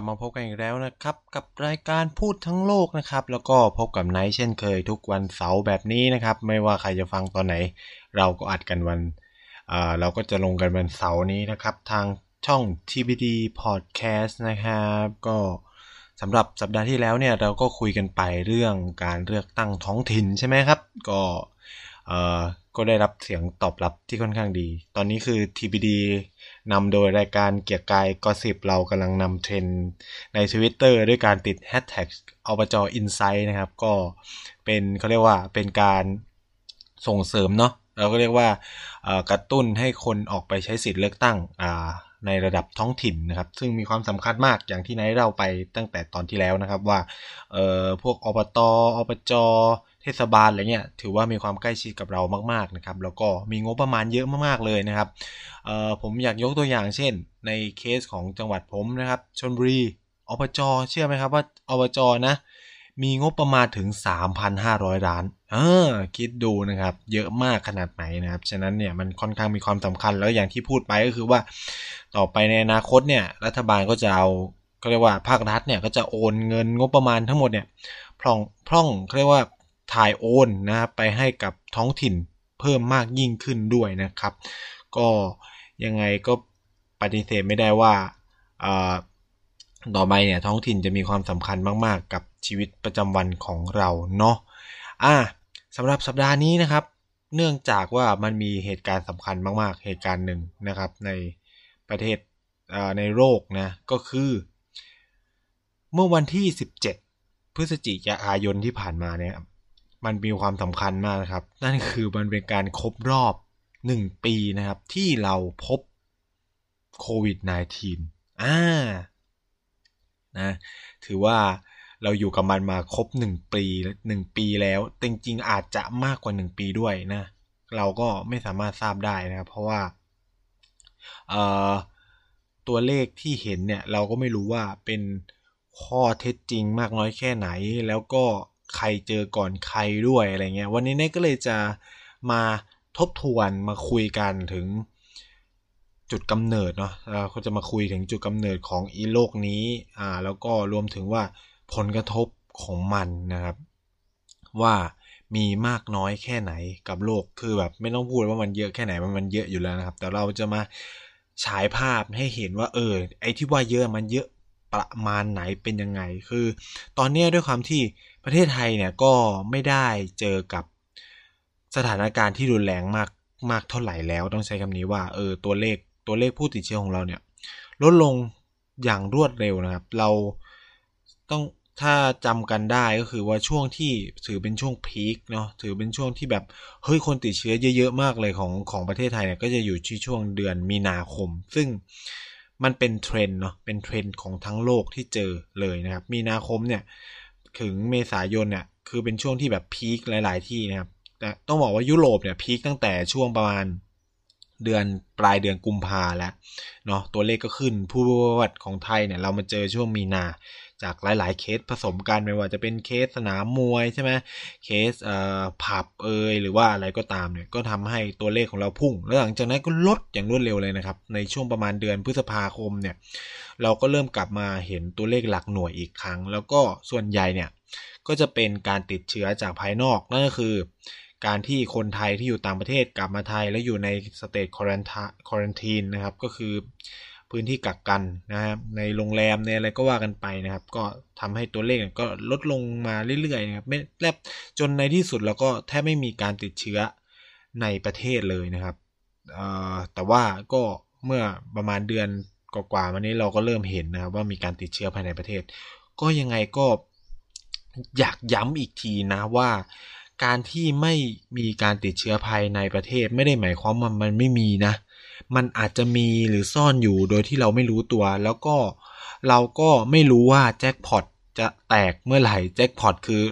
ลับมาพบกันอีกแล้วนะครับ กับรายการพูดทั้งโลกนะครับ แล้วก็พบกับไนท์เช่นเคยทุกวันเสาร์แบบนี้นะครับ ไม่ว่าใครจะฟังตอนไหน เราก็อัดกันวันเราก็จะลงกันวันเสาร์นี้นะครับ ทางช่อง TBD Podcast นะครับ ก็สำหรับสัปดาห์ที่แล้วเนี่ยเราก็คุยกันไปเรื่องการเลือกตั้งท้องถิ่นใช่ไหมครับ ก็ ก็ได้รับเสียงตอบรับที่ค่อนข้างดี ตอนนี้คือ TPD นำโดยรายการเกียร์กายก็สิบเรากำลังนำเทรนใน Twitter ด้วยการติด Hashtag อบจอินไซด์นะครับ ก็เป็นเขาเรียกว่าเป็นการส่งเสริมเนาะเราก็เรียกว่ากระตุ้นให้คนออกไปใช้สิทธิ์เลือกตั้ง ในระดับท้องถิ่นนะครับ ซึ่งมีความสำคัญมากอย่างที่นท์เราไปตั้งแต่ตอนที่แล้วนะครับว่าพวกอบตอบจเทศบาลอะไรเงี้ยถือว่ามีความใกล้ชิดกับเรามากๆนะครับ แล้วก็มีงบประมาณเยอะมากๆเลยนะครับเอ่อผมอยากยกตัวอย่างเช่น ในเคสของจังหวัดผมนะครับชนบุรีอบจเชื่อไหมครับว่าอบจนะมีงบประมาณถึง 3,500 ล้าน เออคิดดูนะครับ เยอะมากขนาดไหนนะครับ ฉะนั้นเนี่ยมันค่อนข้างมีความสำคัญแล้วอย่างที่พูดไปก็คือว่า ต่อไปในอนาคตเนี่ย รัฐบาลก็จะเอาก็เรียกว่าภาครัฐเนี่ยก็จะโอนเงินงบประมาณทั้งหมดเนี่ยพร่องพร่องเขาเรียกว่าถ่ายโอนนะครับไปให้กับท้องถิ่นเพิ่มมากยิ่งขึ้นด้วยนะครับ ก็ยังไงก็ปฏิเสธไม่ได้ว่าต่อไปเนี่ยท้องถิ่นจะมีความสำคัญมาก ๆ กับชีวิตประจำวันของเราเนาะอะ สำหรับสัปดาห์นี้นะครับ เนื่องจากว่ามันมีเหตุการณ์สำคัญมาก ๆ เหตุการณ์หนึ่งนะครับ ในประเทศในโลกนะก็คือ เมื่อวันที่ 17 พฤศจิกายนที่ผ่านมาเนี่ยมันมีความสำคัญมากนะครับ นั่นคือมันเป็นการครบรอบหนึ่งปีนะครับ ที่เราพบโควิด -19 อ่านะถือว่า เราอยู่กับมันมาครบหนึ่งปีหนึ่งปีแล้วจริงๆอาจจะมากกว่าหนึ่งปีด้วยนะ เราก็ไม่สามารถทราบได้นะครับ เพราะว่าตัวเลขที่เห็นเนี่ยเราก็ไม่รู้ว่าเป็นข้อเท็จจริงมากน้อยแค่ไหน แล้วก็ใครเจอก่อนใครด้วยอะไรเงี้ยวันนี้เน่ก็เลยจะมาทบทวนมาคุยกันถึงจุดกำเนิดเนาะเราก็จะมาคุยถึงจุดกำเนิดของอีโลกนี้อ่าแล้วก็รวมถึงว่า ผลกระทบของมันนะครับ ว่ามีมากน้อยแค่ไหนกับโลกคือแบบไม่ต้องพูดว่ามันเยอะแค่ไหนมันมันเยอะอยู่แล้วนะครับ แต่เราจะมาฉายภาพให้เห็นว่า เออ ไอ้ที่ว่าเยอะมันเยอะประมาณไหนเป็นยังไง คือ ตอนนี้ด้วยความที่ประเทศไทยเนี่ยก็ไม่ได้เจอกับสถานการณ์ที่รุนแรงมากมากเท่าไหร่แล้วต้องใช้คำนี้ว่าเออตัวเลขตัวเลขผู้ติดเชื้อของเราเนี่ย ลดลงอย่างรวดเร็วนะครับ เราต้อง ถ้าจำกันได้ก็คือว่าช่วงที่ถือเป็นช่วงพีคเนาะถือเป็นช่วงที่แบบเฮ้ยคนติดเชื้อเยอะๆมากเลยของของประเทศไทยเนี่ยก็จะอยู่ที่ช่วงเดือนมีนาคม ซึ่งมันเป็นเทรนเนาะเป็นเทรนของทั้งโลกที่เจอเลยนะครับ มีนาคมเนี่ยถึงเมษายนเนี่ยคือเป็นช่วงที่แบบ peak หลาย ๆ ที่นะครับแต่ต้องบอกว่ายุโรปเนี่ย peak ตั้งแต่ช่วงประมาณ เดือนปลายเดือนกุมภาแล้วเนาะตัวเลขก็ขึ้นผู้ประวัติของไทยเนี่ยเรามาเจอช่วงมีนา จากหลาย ๆ เคสผสมกันไม่ว่าจะเป็นเคสสนามมวยใช่ไหมเคสเอ่อผับเอยหรือว่าอะไรก็ตามเนี่ยก็ทำให้ตัวเลขของเราพุ่ง แล้วหลังจากนั้นก็ลดอย่างรวดเร็วเลยนะครับ ในช่วงประมาณเดือนพฤษภาคมเนี่ยเราก็เริ่มกลับมาเห็นตัวเลขหลักหน่วยอีกครั้ง แล้วก็ส่วนใหญ่เนี่ยก็จะเป็นการติดเชื้อจากภายนอกนั่นก็คือ การที่คนไทยที่อยู่ต่างประเทศกลับมาไทยแล้วอยู่ใน state quarantine นะครับ ก็คือพื้นที่กักกันนะครับในโรงแรมในอะไรก็ว่ากันไปนะครับ ก็ทำให้ตัวเลขก็ลดลงมาเรื่อยๆนะครับไม่แลบจนในที่สุดเราก็แทบไม่มีการติดเชื้อในประเทศเลยนะครับแต่ว่าก็เมื่อประมาณเดือนกว่าๆมานี้เราก็เริ่มเห็นนะครับว่ามีการติดเชื้อภายในประเทศ ก็ยังไงก็อยากย้ำอีกทีนะว่า การที่ไม่มีการติดเชื้อภายในประเทศไม่ได้หมายความว่ามันไม่มีนะ มันอาจจะมีหรือซ่อนอยู่โดยที่เราไม่รู้ตัว แล้วก็เราก็ไม่รู้ว่าแจ็คพอตจะแตกเมื่อไหร่แจ็คพอตคือ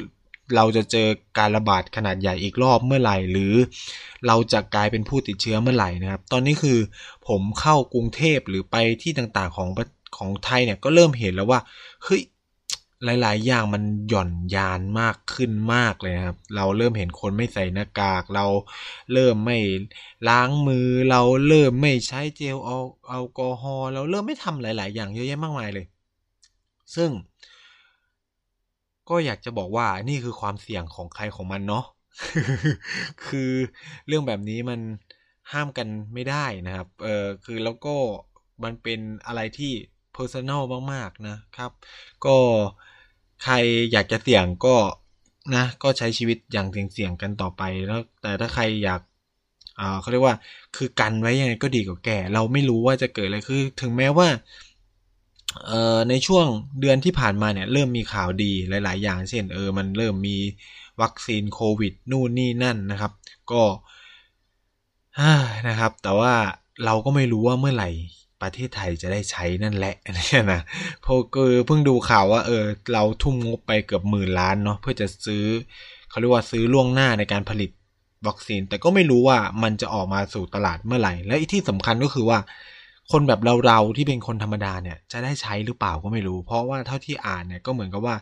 เราจะเจอการระบาดขนาดใหญ่อีกรอบเมื่อไหร่ หรือเราจะกลายเป็นผู้ติดเชื้อเมื่อไหร่นะครับ ตอนนี้คือผมเข้ากรุงเทพหรือไปที่ต่างๆของของไทยเนี่ยก็เริ่มเห็นแล้วว่าเฮ้ย หลาย ๆ อย่างมันหย่อนยานมากขึ้นมากเลยครับ เราเริ่มเห็นคนไม่ใส่หน้ากาก เราเริ่มไม่ล้างมือ เราเริ่มไม่ใช้เจลแอลกอฮอล์เราเริ่มไม่ทำหลาย ๆ อย่างเยอะแยะมากมายเลย ซึ่ง ก็อยากจะบอกว่านี่คือความเสี่ยงของใครของมันเนาะคือเรื่องแบบนี้มันห้ามกันไม่ได้นะครับ เออคือแล้วก็มันเป็นอะไรที่ personal มาก ๆ นะครับ ก็ ใครอยากจะเสี่ยงก็นะ ก็ใช้ชีวิตอย่างเสี่ยงๆกันต่อไปแล้วแต่ถ้าใครอยากเขาเรียกว่า คือกันไว้ยังไงก็ดีกว่าแก่ เราไม่รู้ว่าจะเกิดอะไรคือถึงแม้ว่าในช่วงเดือนที่ผ่านมาเนี่ยเริ่มมีข่าวดีหลาย ๆ อย่าง เช่นเออมันเริ่มมีวัคซีนโควิดนู่นนี่นั่นนะครับ ก็นะครับ แต่ว่าเราก็ไม่รู้ว่าเมื่อไหร่ ประเทศไทยจะได้ใช้นั่นแหละนี่นะเพราะก็เพิ่งดูข่าวว่าเออเราทุ่มงบไปเกือบหมื่นล้านเนาะเพื่อจะซื้อเขาเรียกว่าซื้อล่วงหน้าในการผลิตวัคซีน แต่ก็ไม่รู้ว่ามันจะออกมาสู่ตลาดเมื่อไหร่ และที่สำคัญก็คือว่า คนแบบเราเราที่เป็นคนธรรมดาเนี่ยจะได้ใช้หรือเปล่าก็ไม่รู้ เพราะว่าเท่าที่อ่านเนี่ยก็เหมือนกับว่า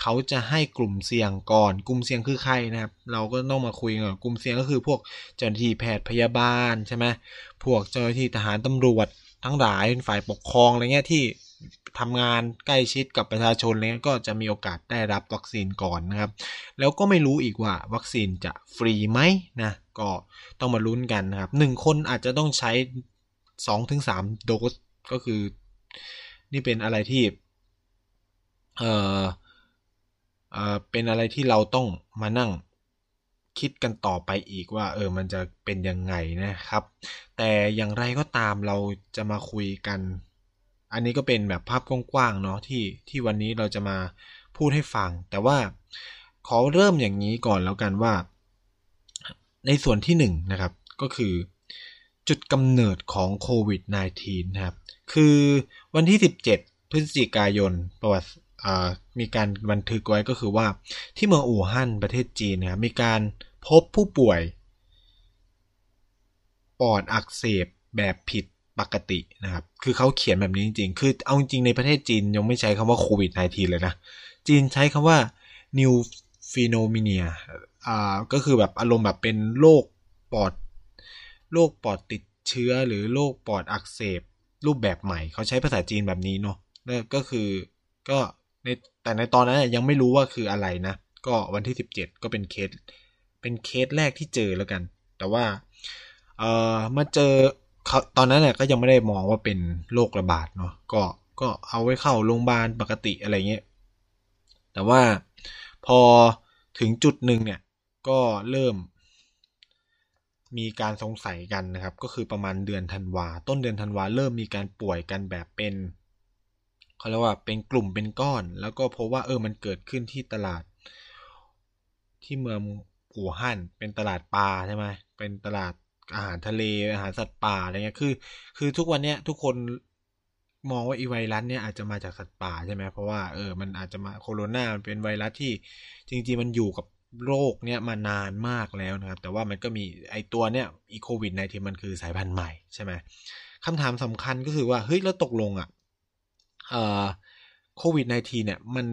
เขาจะให้กลุ่มเสี่ยงก่อน กลุ่มเสี่ยงคือใครนะครับเราก็ต้องมาคุยกันกลุ่มเสี่ยงก็คือพวกเจ้าหน้าที่แพทย์พยาบาลใช่ไหมพวกเจ้าหน้าที่ทหารตำรวจ ทั้งหลายเป็นฝ่ายปกครองอะไรเงี้ยที่ทำงานใกล้ชิดกับประชาชนเลยก็จะมีโอกาสได้รับวัคซีนก่อนนะครับ แล้วก็ไม่รู้อีกว่าวัคซีนจะฟรีไหมนะก็ต้องมาลุ้นกันนะครับหนึ่งคนอาจจะต้องใช้สองถึงสามโดสก็คือ นี่เป็นอะไรที่เออเออเป็นอะไรที่เราต้องมานั่ง คิดกันต่อไปอีกว่า เออมันจะเป็นยังไงนะครับ แต่อย่างไรก็ตามเราจะมาคุยกัน อันนี้ก็เป็นแบบภาพกว้างๆเนาะที่ที่วันนี้เราจะมาพูดให้ฟัง แต่ว่าขอเริ่มอย่างนี้ก่อนแล้วกันว่า ในส่วนที่1นนะครับก็คือจุดกำเนิดของโควิด -19 นะครับ คือวันที่ 17 พฤศจิกายนประวัติ มีการบันทึกไว้ก็คือว่าที่เมืองอู่ฮั่นประเทศจีนนะครับมีการพบผู้ป่วย ปอดอักเสบแบบผิดปกตินะครับ คือเขาเขียนแบบนี้จริงๆ คือเอาจริงในประเทศจีนยังไม่ใช้คำว่าโควิด -19 เลยนะ จีนใช้คำว่า new phenomena อ่าก็คือแบบอารมณ์แบบเป็นโรคปอดโรคปอดติดเชื้อหรือโรคปอดอักเสบรูปแบบใหม่ เขาใช้ภาษาจีนแบบนี้เนาะก็คือก็ ในแต่ในตอนนั้นยังไม่รู้ว่าคืออะไรนะ ก็วันที่ 17 ก็เป็นเคส เป็นเคสแรกที่เจอแล้วกัน แต่ว่าเอ่อมาเจอตอนนั้นเนี่ยก็ยังไม่ได้มองว่าเป็นโรคระบาดเนาะก็ก็เอาไว้เข้าโรงพยาบาลปกติอะไรเงี้ยแต่ว่าพอถึงจุดหนึ่งเนี่ยก็เริ่ม มีการสงสัยกันนะครับ ก็คือประมาณเดือนธันวา ต้นเดือนธันวาเริ่มมีการป่วยกันแบบเป็น เขาเรียกว่าเป็นกลุ่มเป็นก้อน แล้วก็พบว่าเออมันเกิดขึ้นที่ตลาด ที่เมืองอู่ฮั่นเป็นตลาดปลาใช่ไหมเป็นตลาดอาหารทะเลอาหารสัตว์ป่าอะไรเงี้ยคือ คือทุกวันเนี้ยทุกคนมองว่าอีไวรัสเนี่ยอาจจะมาจากสัตว์ป่าใช่ไหมเพราะว่าเออมันอาจจะมาโคโรนามันเป็นไวรัสที่จริงๆมันอยู่กับโรคเนี่ยมานานมากแล้วนะครับ แต่ว่ามันก็มีไอตัวเนี่ยอีโควิดในที่มันคือสายพันธุ์ใหม่ใช่ไหมคำถามสำคัญก็คือว่าเฮ้ยแล้วตกลงอะ่ะ โควิด -19 เนี่ยมัน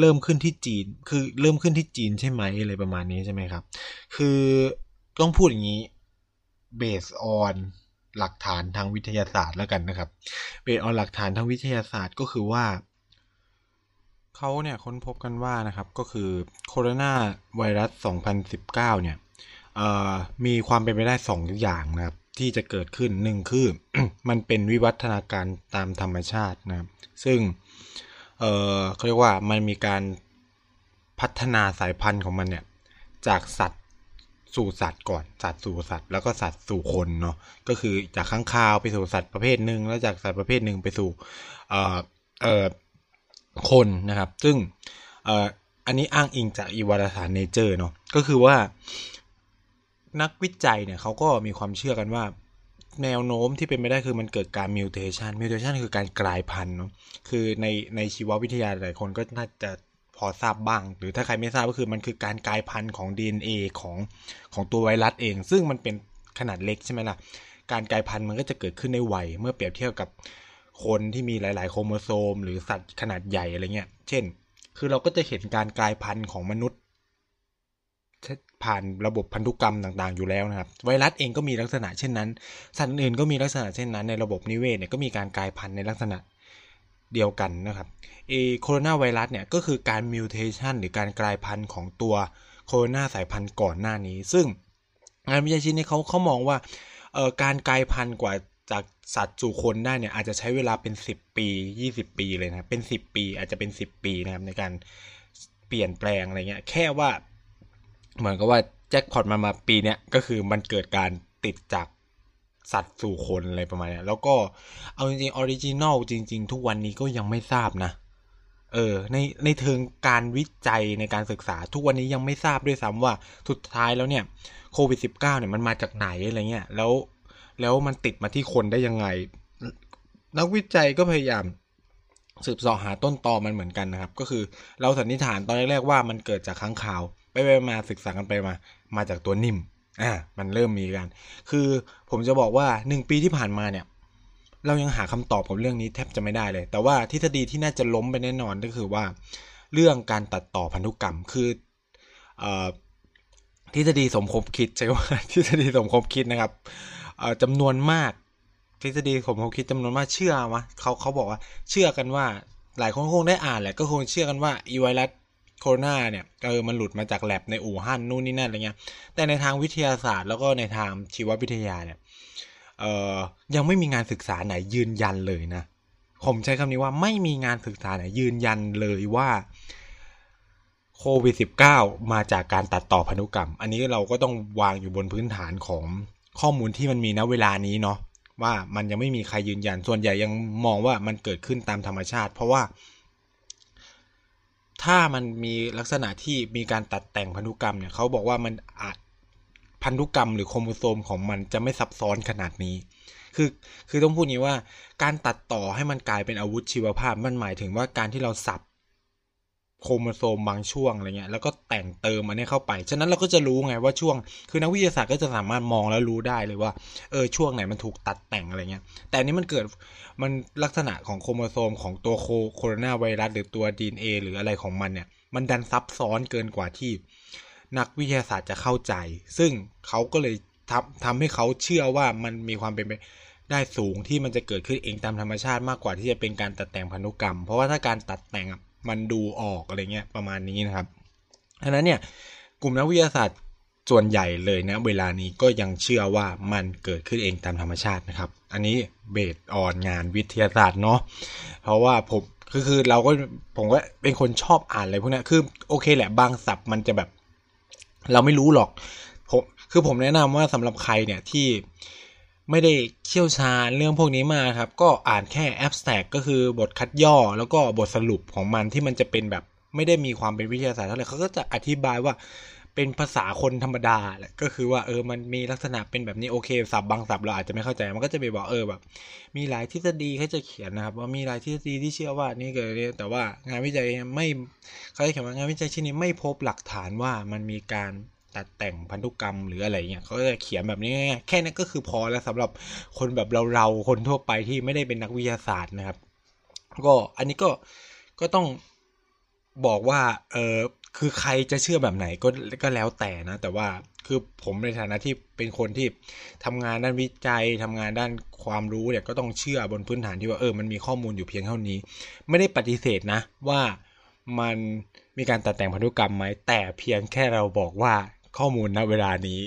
เริ่มขึ้นที่จีน คือเริ่มขึ้นที่จีนใช่ไหมอะไรประมาณนี้ใช่ไหมครับ คือต้องพูดอย่างนี้ based on หลักฐานทางวิทยาศาสตร์แล้วกันนะครับ based on หลักฐานทางวิทยาศาสตร์ก็คือว่าเขาเนี่ยค้นพบกันว่านะครับก็คือโคโรนาไวรัส 2019 เนี่ยมีความเป็นไปได้ 2 อย่างนะครับ ที่จะเกิดขึ้นหนึ่งคือ มันเป็นวิวัฒนาการตามธรรมชาตินะครับ ซึ่งเออเขาเรียกว่ามันมีการพัฒนาสายพันธุ์ของมันเนี่ย จากสัตว์สู่สัตว์ก่อนสัตว์สู่สัตว์แล้วก็สัตว์สู่คนเนาะก็คือจากข้างคาวไปสู่สัตว์ประเภทหนึ่งแล้วจากสัตว์ประเภทหนึ่งไปสู่เอ่อเอ่อคนนะครับ ซึ่งเอ่ออันนี้อ้างอิงจากอีวารสารเนเจอร์เนาะก็คือว่า นักวิจัยเนี่ยเขาก็มีความเชื่อกันว่า แนวโน้มที่เป็นไปได้คือมันเกิดการ mutation mutation คือการกลายพันธุ์เนาะคือในในชีววิทยาหลายคนก็น่าจะพอทราบบ้าง หรือถ้าใครไม่ทราบก็คือมันคือการกลายพันธุ์ของ DNA ของของตัวไวรัสเอง ซึ่งมันเป็นขนาดเล็กใช่ไหมล่ะ การกลายพันธุ์มันก็จะเกิดขึ้นได้ไวเมื่อเปรียบเทียบกับคนที่มีหลาย ๆ โครโมโซม หรือสัตว์ขนาดใหญ่อะไรเงี้ย เช่น คือเราก็จะเห็นการกลายพันธุ์ของมนุษย์ ผ่านระบบพันธุกรรมต่างๆ อยู่แล้วนะครับ ไวรัสเองก็มีลักษณะเช่นนั้น สัตว์อื่นก็มีลักษณะเช่นนั้น ในระบบนิเวศเนี่ยก็มีการกลายพันธุ์ในลักษณะเดียวกันนะครับเอโคโรนาไวรัสเนี่ยก็คือการมิวเทชันหรือการกลายพันธุ์ของตัวโคโรนาสายพันธุ์ก่อนหน้านี้ ซึ่งงานวิจัยชิ้นนี้เขาเขามองว่าเอ่อการกลายพันธุ์กว่าจากสัตว์สู่คนได้เนี่ยอาจจะใช้เวลาเป็น 10 ปี 20 ปีเลยนะเป็น 10 ปีอาจจะเป็น 10 ปีนะครับในการเปลี่ยนแปลงอะไรเงี้ยแค่ว่า เหมือนกับว่าแจ็คพอตมามาปีเนี้ยก็คือมันเกิดการติดจากสัตว์สู่คนอะไรประมาณนี้แล้วก็เอาจริงๆ original จริง ๆ ทุกวันนี้ก็ยังไม่ทราบนะ เออ ในในเชิงการวิจัยในการศึกษาทุกวันนี้ยังไม่ทราบด้วยซ้ำว่าสุดท้ายแล้วเนี่ยโควิด -19 เนี่ยมันมาจากไหนอะไรเงี้ยแล้วแล้วมันติดมาที่คนได้ยังไง นักวิจัยก็พยายามสืบสอหาต้นตอมันเหมือนกันนะครับ ก็คือเราสันนิษฐานตอนแรกๆว่ามันเกิดจากค้างคาว ไปไปมาศึกษากันไปมา มาจากตัวนิ่มอ่ามันเริ่มมีกัน คือผมจะบอกว่าหนึ่งปีที่ผ่านมาเนี่ย เรายังหาคำตอบกับเรื่องนี้แทบจะไม่ได้เลย แต่ว่าทฤษฎีที่น่าจะล้มไปแน่นอนก็คือว่า เรื่องการตัดต่อพันธุกรรมคืออทฤษฎีสมคบคิดใช่ว่าทฤษฎีสมคบคิดนะครับจำนวนมาก ทฤษฎีสมคบคิดจำนวนมากเชื่อวะเขาเขาบอกว่าเชื่อกันว่าหลายคนคงได้อ่านแหละก็คงเชื่อกันว่าอีไวรัส โคโรนาเนี่ยเออมันหลุดมาจากแลบในอู่ฮั่นนู่นนี่นั่นอะไรเงี้ย แต่ในทางวิทยาศาสตร์แล้วก็ในทางชีววิทยาเนี่ยเอ่อยังไม่มีงานศึกษาไหนยืนยันเลยนะ ผมใช้คำนี้ว่าไม่มีงานศึกษาไหนยืนยันเลยว่าโควิด -19 มาจากการตัดต่อพันธุกรรม อันนี้เราก็ต้องวางอยู่บนพื้นฐานของข้อมูลที่มันมีณเวลานี้เนาะว่ามันยังไม่มีใครยืนยันส่วนใหญ่ยังมองว่ามันเกิดขึ้นตามธรรมชาติ เพราะว่า ถ้ามันมีลักษณะที่มีการตัดแต่งพันธุกรรมเนี่ยเขาบอกว่ามันอาจพันธุกรรมหรือโครโมโซมของมันจะไม่ซับซ้อนขนาดนี้ คือคือต้องพูดนี้ว่า การตัดต่อให้มันกลายเป็นอาวุธชีวภาพมันหมายถึงว่าการที่เราสับ โครโมโซมบางช่วงอะไรเงี้ยแล้วก็แต่งเติมอันนี้เข้าไป ฉะนั้นเราก็จะรู้ไงว่าช่วง คือนักวิทยาศาสตร์ก็จะสามารถมองแล้วรู้ได้เลยว่า เออช่วงไหนมันถูกตัดแต่งอะไรเงี้ย แต่อันนี้มันเกิดมันลักษณะของโครโมโซมของตัวโคโคโรนาไวรัสหรือตัวดีเอหรืออะไรของมันเนี่ย มันดันซับซ้อนเกินกว่าที่ นักวิทยาศาสตร์จะเข้าใจ ซึ่งเขาก็เลยทำทำให้เขาเชื่อว่ามันมีความเป็นไปได้สูงที่มันจะเกิดขึ้นเองตามธรรมชาติมากกว่าที่จะเป็นการตัดแต่งพันธุกรรม เพราะว่าถ้าการตัดแต่ง มันดูออกอะไรเงี้ยประมาณนี้นะครับดังนั้นเนี่ยกลุ่มนักวิทยาศาสตร์ส่วนใหญ่เลยนะเวลานี้ก็ยังเชื่อว่ามันเกิดขึ้นเองตามธรรมชาตินะครับ อันนี้เบสออนงานวิทยาศาสตร์เนาะเพราะว่าผมคือคือเราก็ผมก็เป็นคนชอบอ่านอะไรพวกนี้คือโอเคแหละบางศัพท์มันจะแบบ เราไม่รู้หรอกผมคือผมแนะนำว่าสำหรับใครเนี่ยที่ ไม่ได้เชี่ยวชาญเรื่องพวกนี้มาครับ ก็อ่านแค่ abstract ก็คือบทคัดย่อ แล้วก็บทสรุปของมันที่มันจะเป็นแบบ ไม่ได้มีความเป็นวิทยาศาสตร์เท่าไหร่เขาก็จะอธิบายว่าเป็นภาษาคนธรรมดาแหละก็คือว่าเออมันมีลักษณะเป็นแบบนี้โอเคศัพท์บางศัพท์เราอาจจะไม่เข้าใจมันก็จะไปบอกเออแบบ มีหลายทฤษฎีเขาจะเขียนนะครับ ว่ามีหลายทฤษฎีที่เชื่อว่านี่เกิดแต่ว่างานวิจัยไม่เขาจะเขียนว่างานวิจัยชิ้นนี้ไม่พบหลักฐานว่ามันมีการ ตัดแต่งพันธุกรรมหรืออะไรเงี้ยเขาจะเขียนแบบนี้แค่นั้นก็คือพอแล้วสำหรับคนแบบเราเราคนทั่วไปที่ไม่ได้เป็นนักวิทยาศาสตร์นะครับ ก็อันนี้ก็ก็ต้องบอกว่าเออคือใครจะเชื่อแบบไหนก็ก็แล้วแต่นะ แต่ว่าคือผมในฐานะที่เป็นคนที่ทำงานด้านวิจัยทำงานด้านความรู้เนี่ยก็ต้องเชื่อบนพื้นฐานที่ว่าเออมันมีข้อมูลอยู่เพียงเท่านี้ ไม่ได้ปฏิเสธนะว่ามันมีการตัดแต่งพันธุกรรมไหมแต่เพียงแค่เราบอกว่า ข้อมูลณเวลานี้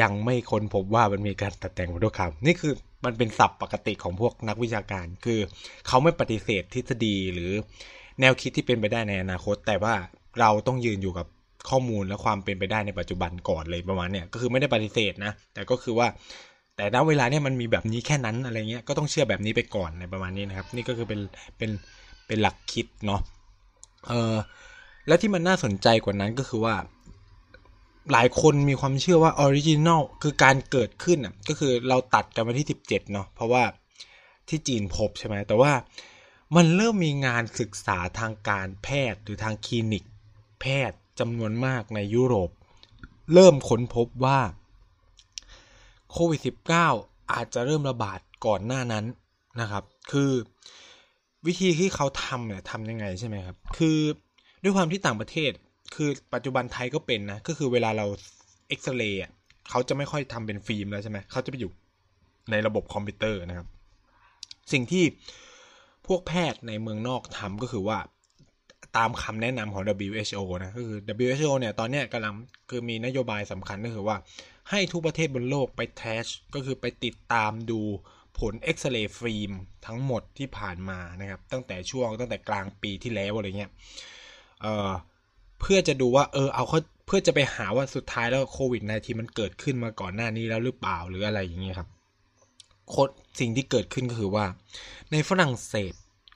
ยังไม่ค้นพบว่ามันมีการตัดแต่งพันธุกรรมนี่คือมันเป็นศัพท์ปกติของพวกนักวิชาการ คือเขาไม่ปฏิเสธทฤษฎีหรือแนวคิดที่เป็นไปได้ในอนาคต แต่ว่าเราต้องยืนอยู่กับข้อมูลและความเป็นไปได้ในปัจจุบันก่อนเลยประมาณเนี้ยก็คือไม่ได้ปฏิเสธนะ แต่ก็คือว่า แต่ณเวลาเนี้ยมันมีแบบนี้แค่นั้นอะไรเงี้ยก็ต้องเชื่อแบบนี้ไปก่อนในประมาณนี้นะครับ นี่ก็คือเป็นเป็นเป็นหลักคิดเนาะเออแล้วที่มันน่าสนใจกว่านั้นก็คือว่า หลายคนมีความเชื่อว่า original คือการเกิดขึ้นอะก็คือเราตัดกันมาที่ 17 เนาะเพราะว่าที่จีนพบใช่ไหมแต่ว่ามันเริ่มมีงานศึกษาทางการแพทย์หรือทางคลินิกแพทย์จำนวนมากในยุโรป เริ่มค้นพบว่าโควิด -19 อาจจะเริ่มระบาดก่อนหน้านั้นนะครับ คือวิธีที่เขาทำเนี่ยทำยังไงใช่ไหมครับ คือด้วยความที่ต่างประเทศ คือปัจจุบันไทยก็เป็นนะ ก็คือเวลาเราเอ็กซเรย์เขาจะไม่ค่อยทำเป็นฟิล์มแล้วใช่ไหมเขาจะไปอยู่ในระบบคอมพิวเตอร์นะครับ สิ่งที่พวกแพทย์ในเมืองนอกทำก็คือว่าตามคำแนะนำของ WHO นะก็คือ WHO เนี่ยตอนนี้กำลังคือมีนโยบายสำคัญก็คือว่า ให้ทุกประเทศบนโลกไป test ก็คือไปติดตามดูผลเอ็กซเรย์ฟิล์มทั้งหมดที่ผ่านมานะครับ ตั้งแต่ช่วงตั้งแต่กลางปีที่แล้วอะไรเงี้ยเอ่อ เพื่อจะดูว่าเออเอาเขาเพื่อจะไปหาว่าสุดท้ายแล้วโควิด -19 มันเกิดขึ้นมาก่อนหน้านี้แล้วหรือเปล่าหรืออะไรอย่างเงี้ยครับคสิ่งที่เกิดขึ้นก็คือว่า ในฝรั่งเศส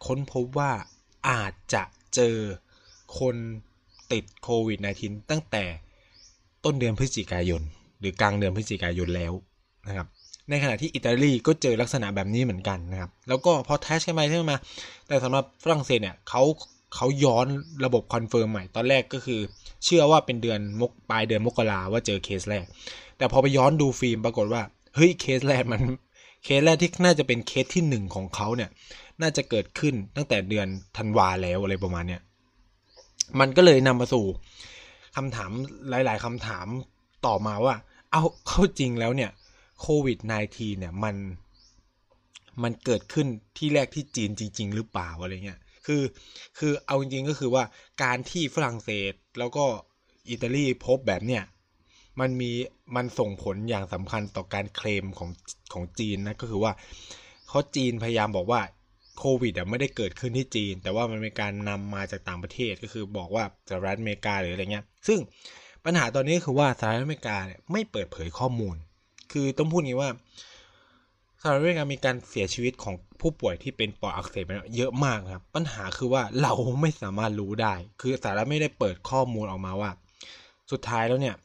ค้นพบว่าอาจจะเจอคนติดโควิด -19 ตั้งแต่ต้นเดือนพฤศจิกายน หรือกลางเดือนพฤศจิกายนแล้วนะครับ ในขณะที่อิตาลีก็เจอลักษณะแบบนี้เหมือนกันนะครับ แล้วก็พอ test กันไปใช่ไหมฮะ แต่สำหรับฝรั่งเศสเนี่ยเขา เขาย้อนระบบ confirm ใหม่ ตอนแรกก็คือ เชื่อว่าเป็นเดือนมกปลายเดือนมกราว่าเจอเคสแรก แต่พอไปย้อนดูฟิล์มปรากฏว่า เฮ้ยเคสแรกมัน เคสแรกที่น่าจะเป็นเคสที่หนึ่งของเขาเนี่ย น่าจะเกิดขึ้นตั้งแต่เดือนธันวาแล้วอะไรประมาณเนี้ย มันก็เลยนำมาสู่คำถามหลาย ๆคำถามต่อมาว่า เอาเข้าจริงแล้วเนี่ยโควิด -19 เนี่ยมันมันเกิดขึ้นที่แรกที่จีนจริง ๆ หรือเปล่าอะไรเงี้ย คือคือเอาจริงๆก็คือว่าการที่ฝรั่งเศสแล้วก็อิตาลีพบแบบเนี่ยมันมีมันส่งผลอย่างสำคัญต่อการเคลมของของจีนนะก็คือว่าเขาจีนพยายามบอกว่าโควิดอะไม่ได้เกิดขึ้นที่จีน แต่ว่ามันเป็นการนำมาจากต่างประเทศก็คือบอกว่าสหรัฐอเมริกาหรืออะไรเงี้ย ซึ่งปัญหาตอนนี้คือว่าสหรัฐอเมริกาเนี่ยไม่เปิดเผยข้อมูล คือต้องพูดงี้ว่า สหรัฐอเมริกามีการเสียชีวิตของผู้ป่วยที่เป็นปอดอักเสบเยอะมากครับ ปัญหาคือว่าเราไม่สามารถรู้ได้ คือสหรัฐไม่ได้เปิดข้อมูลออกมาว่า สุดท้ายแล้วเนี่ย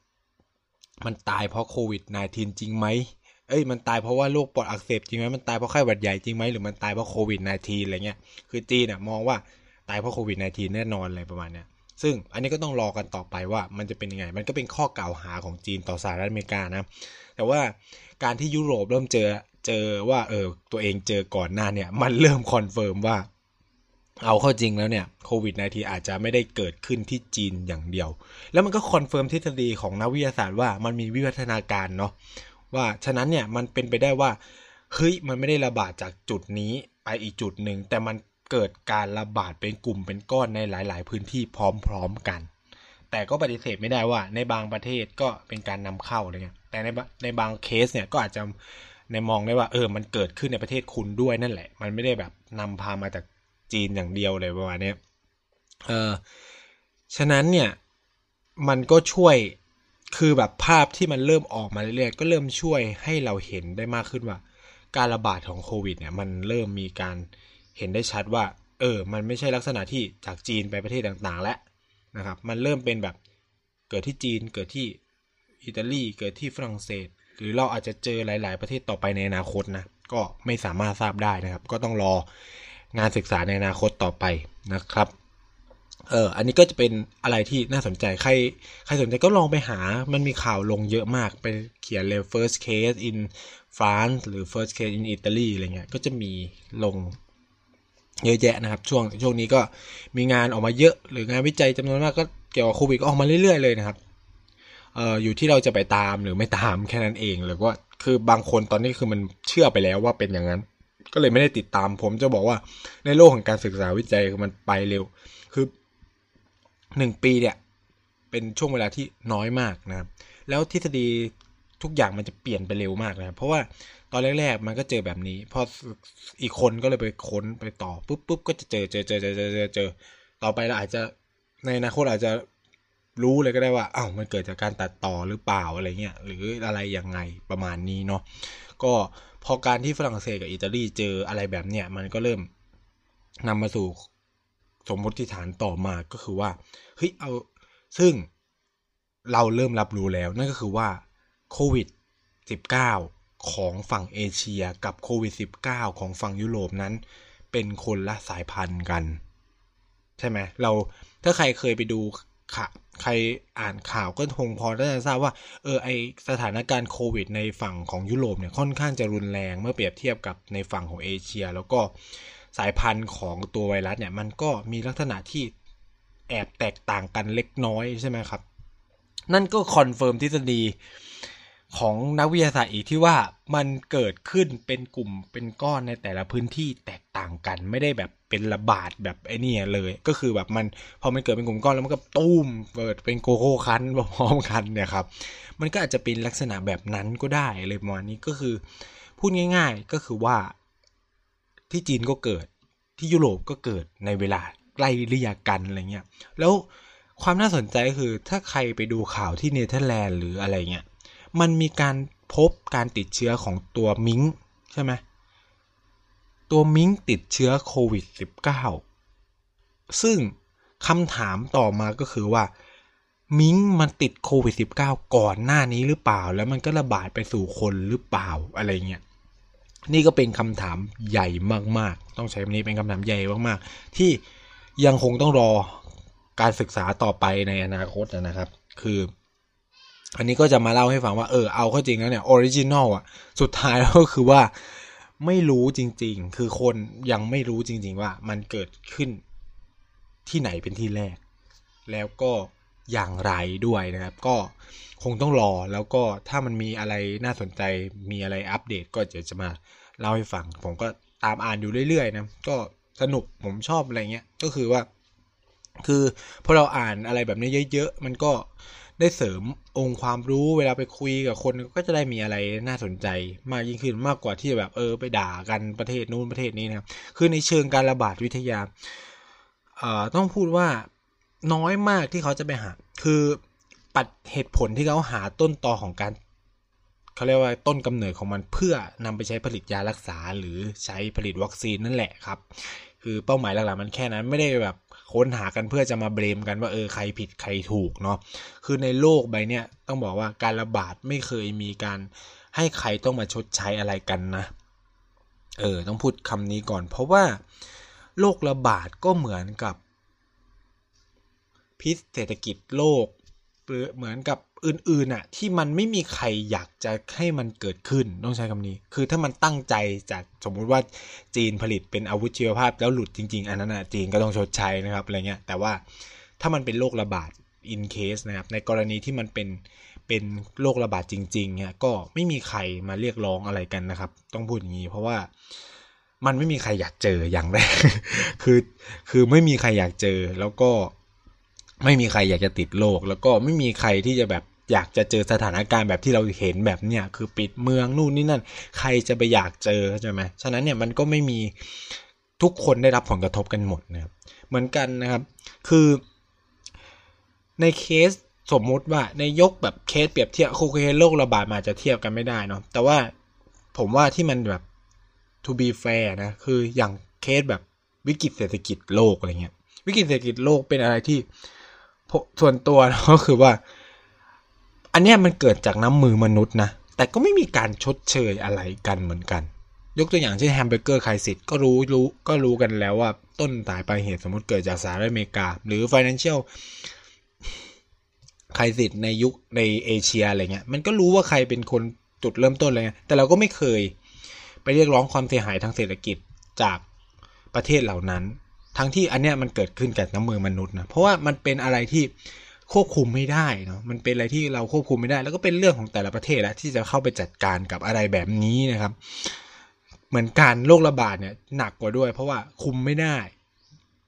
มันตายเพราะโควิด -19 จริงไหมเอ้ยมันตายเพราะว่าโรคปอดอักเสบจริงไหมมันตายเพราะไข้หวัดใหญ่จริงไหมหรือมันตายเพราะโควิด -19 อะไรเงี้ยคือจีนเนี่ยมองว่าตายเพราะโควิด -19 แน่นอนอะไรประมาณเนี้ยซึ่งอันนี้ก็ต้องรอกันต่อไปว่ามันจะเป็นยังไง มันก็เป็นข้อกล่าวหาของจีนต่อสหรัฐอเมริกานะ แต่ว่าการที่ยุโรปเริ่มเจอ เจอว่าเออตัวเองเจอก่อนหน้าเนี่ยมันเริ่ม confirm ว่า เอาเข้าจริงแล้วเนี่ยโควิด -19 อาจจะไม่ได้เกิดขึ้นที่จีนอย่างเดียว แล้วมันก็ confirm ทฤษฎีของนักวิทยาศาสตร์ว่ามันมีวิวัฒนาการเนาะว่าฉะนั้นเนี่ยมันเป็นไปได้ว่าเฮ้ยมันไม่ได้ระบาดจากจุดนี้ไปอีกจุดหนึ่งแต่มันเกิดการระบาดเป็นกลุ่มเป็นก้อนในหลาย ๆ พื้นที่พร้อม ๆ กัน แต่ก็ปฏิเสธไม่ได้ว่า ในบางประเทศก็เป็นการนำเข้าอะไรเงี้ยแต่ในในบางเคสเนี่ยก็อาจจะ ในมองได้ว่าเออมันเกิดขึ้นในประเทศคุณด้วยนั่นแหละ มันไม่ได้แบบนำพามาจากจีนอย่างเดียวเลยประมาณนี้เออฉะนั้นเนี่ยมันก็ช่วยคือแบบภาพที่มันเริ่มออกมาเรื่อยๆก็เริ่มช่วยให้เราเห็นได้มากขึ้นว่า การระบาดของโควิดเนี่ยมันเริ่มมีการเห็นได้ชัดว่า เออ มันไม่ใช่ลักษณะที่จากจีนไปประเทศต่างๆ แล้วนะครับ มันเริ่มเป็นแบบเกิดที่จีนเกิดที่อิตาลีเกิดที่ฝรั่งเศส หรือเราอาจจะเจอหลาย ๆ ประเทศต่อไปในอนาคตนะ ก็ไม่สามารถทราบได้นะครับ ก็ต้องรองานศึกษาในอนาคตต่อไปนะครับเอออันนี้ก็จะเป็นอะไรที่น่าสนใจ ใคร ใครสนใจก็ลองไปหา มันมีข่าวลงเยอะมาก ไปเขียนเลย first case in France หรือ first case in Italy อะไรเงี้ย ก็จะมีลงเยอะแยะนะครับ ช่วง ช่วงนี้ก็มีงานออกมาเยอะ หรืองานวิจัยจำนวนมากก็เกี่ยวกับโควิดก็ออกมาเรื่อยๆเลยนะครับ เอ่ออยู่ที่เราจะไปตามหรือไม่ตามแค่นั้นเองหรือว่าคือบางคนตอนนี้คือมันเชื่อไปแล้วว่าเป็นอย่างนั้น ก็เลยไม่ได้ติดตาม ผมจะบอกว่าในโลกของการศึกษาวิจัยคือมันไปเร็ว คือหนึ่งปีเนี่ย เป็นช่วงเวลาที่น้อยมากนะครับ แล้วทฤษฎีทุกอย่างมันจะเปลี่ยนไปเร็วมากนะครับเพราะว่าตอนแรกๆมันก็เจอแบบนี้ พออีกคนก็เลยไปค้นไปต่อปุ๊บปุ๊บก็จะเจอเจอเจอเจอเจอเจอเจอต่อไปเราอาจจะในอนาคตอาจจะ รู้เลยก็ได้ว่าอ้าวมันเกิดจากการตัดต่อหรือเปล่าอะไรเงี้ยหรืออะไรยังไงประมาณนี้เนาะก็พอการที่ฝรั่งเศสกับอิตาลีเจออะไรแบบเนี้ยมันก็เริ่มนำมาสู่สมมติฐานต่อมาก็คือว่าเฮ้ยเอาซึ่งเราเริ่มรับรู้แล้ว นั่นก็คือว่าโควิด 19 ของฝั่งเอเชียกับโควิด 19 ของฝั่งยุโรปนั้น เป็นคนละสายพันธุ์กัน ใช่ไหมเราถ้าใครเคยไปดูข่า ใครอ่านข่าวก็คงพอได้ทราบว่าเออไอ้สถานการณ์โควิด ในฝั่งของยุโรปเนี่ยค่อนข้างจะรุนแรงเมื่อเปรียบเทียบกับในฝั่งของเอเชีย แล้วก็สายพันธุ์ของตัวไวรัสเนี่ยมันก็มีลักษณะที่แอบแตกต่างกันเล็กน้อยใช่ไหมครับ นั่นก็ confirm ทฤษฎี ของนักวิทยาศาสตร์อีกที่ว่ามันเกิดขึ้นเป็นกลุ่มเป็นก้อนในแต่ละพื้นที่แตกต่างกัน ไม่ได้แบบเป็นระบาดแบบไอ้นี่เลย ก็คือแบบมันพอมันเกิดเป็นกลุ่มก้อนแล้วมันก็ตุ้มเปิดเป็นโกโก้คันพร้อมกันเนี่ยครับมันก็อาจจะเป็นลักษณะแบบนั้นก็ได้เลยประมาณนี้ก็คือ พูดง่าย ๆก็คือว่าที่จีนก็เกิดที่ยุโรปก็เกิดในเวลาใกล้เรียกันอะไรเงี้ยแล้วความน่าสนใจก็คือถ้าใครไปดูข่าวที่เนเธอร์แลนด์หรืออะไรเงี้ย มันมีการพบการติดเชื้อของตัวมิงใช่ไหมตัวมิงติดเชื้อโควิด -19 ซึ่งคำถามต่อมาก็คือว่า มิงมันติดโควิด -19 ก่อนหน้านี้หรือเปล่า แล้วมันก็ระบาดไปสู่คนหรือเปล่าอะไรเงี้ยนี่ก็เป็นคำถามใหญ่มาก ๆ ต้องใช้คำนี้เป็นคำถามใหญ่มากๆ ที่ยังคงต้องรอการศึกษาต่อไปในอนาคตนะครับ คือ อันนี้ก็จะมาเล่าให้ฟังว่าเออเอาเข้าจริงแล้วเนี่ย original อะสุดท้ายแล้วก็คือว่าไม่รู้จริง ๆ คือคนยังไม่รู้จริง ๆ ว่ามันเกิดขึ้นที่ไหนเป็นที่แรก แล้วก็อย่างไรด้วยนะครับ ก็คงต้องรอแล้วก็ถ้ามันมีอะไรน่าสนใจมีอะไรอัปเดตก็จะจะมาเล่าให้ฟัง ผมก็ตามอ่านอยู่เรื่อยๆนะก็สนุกผมชอบอะไรเงี้ยก็คือว่า คือพอเราอ่านอะไรแบบนี้เยอะๆมันก็ ได้เสริมองค์ความรู้เวลาไปคุยกับคนก็จะได้มีอะไรน่าสนใจ มากยิ่งขึ้นมากกว่าที่แบบเออไปด่ากันประเทศนู้นประเทศนี้นะครับคือในเชิงการระบาดวิทยาเอ่อต้องพูดว่าน้อยมากที่เขาจะไปหา คือปัดเหตุผลที่เขาหาต้นตอของการเขาเรียกว่าต้นกำเนิดของมันเพื่อนำไปใช้ผลิตยารักษาหรือใช้ผลิตวัคซีนนั่นแหละครับ คือเป้าหมายหลักๆมันแค่นั้นไม่ได้แบบ ค้นหากันเพื่อจะมาเบรมกันว่าเออใครผิดใครถูกเนาะคือในโลกใบเนี้ยต้องบอกว่าการระบาดไม่เคยมีการให้ใครต้องมาชดใช้อะไรกันนะ เออต้องพูดคำนี้ก่อน เพราะว่าโรคระบาดก็เหมือนกับพิษเศรษฐกิจโลก เหมือนกับอื่นๆอะที่มันไม่มีใครอยากจะให้มันเกิดขึ้นต้องใช้คำนี้ คือถ้ามันตั้งใจจากสมมุติว่าจีนผลิตเป็นอาวุธชีวภาพแล้วหลุดจริง ๆ อันนั้นอะจีนก็ต้องชดใช้นะครับอะไรเงี้ยแต่ว่าถ้ามันเป็นโรคระบาด in case นะครับในกรณีที่มันเป็นเป็นโรคระบาดจริงๆเนี่ยก็ไม่มีใครมาเรียกร้องอะไรกันนะครับ ต้องพูดอย่างนี้ เพราะว่ามันไม่มีใครอยากเจออย่างแรกคือคือไม่มีใครอยากเจอแล้วก็ ไม่มีใครอยากจะติดโรคแล้วก็ไม่มีใครที่จะแบบอยากจะเจอสถานการณ์แบบที่เราเห็นแบบเนี้ยคือปิดเมืองนู่นนี่นั่น ใครจะไปอยากเจอใช่ไหมฉะนั้นเนี่ยมันก็ไม่มีทุกคนได้รับผลกระทบกันหมดนะครับเหมือนกันนะครับ คือในเคสสมมุติว่าในยกแบบเคสเปรียบเทียบโคเคโรคระบาดมาจะเทียบกันไม่ได้เนาะแต่ว่าผมว่าที่มันแบบ to be fair นะคืออย่างเคสแบบวิกฤตเศรษฐกิจโลกอะไรเงี้ยวิกฤตเศรษฐกิจโลกเป็นอะไรที่ ส่วนตัวก็คือว่า อันนี้มันเกิดจากน้ำมือมนุษย์นะ แต่ก็ไม่มีการชดเชยอะไรกันเหมือนกัน ยกตัวอย่างเช่น hamburger crisis ก็รู้รู้ก็รู้กันแล้วว่าต้นสายปลายเหตุสมมติเกิดจากสหรัฐอเมริกา หรือ Financial ไครสิตในยุคในเอเชียอะไรเงี้ยมันก็รู้ว่าใครเป็นคนจุดเริ่มต้นอะไรเงี้ยแต่เราก็ไม่เคย ไปเรียกร้องความเสียหายทางเศรษฐกิจจากประเทศเหล่านั้น ทั้งที่อันเนี้ยมันเกิดขึ้นกับน้ำมือมนุษย์นะเพราะว่ามันเป็นอะไรที่ควบคุมไม่ได้เนาะมันเป็นอะไรที่เราควบคุมไม่ได้ แล้วก็เป็นเรื่องของแต่ละประเทศแล้วที่จะเข้าไปจัดการกับอะไรแบบนี้นะครับ เหมือนการโรคระบาดเนี่ยหนักกว่าด้วย เพราะว่าคุมไม่ได้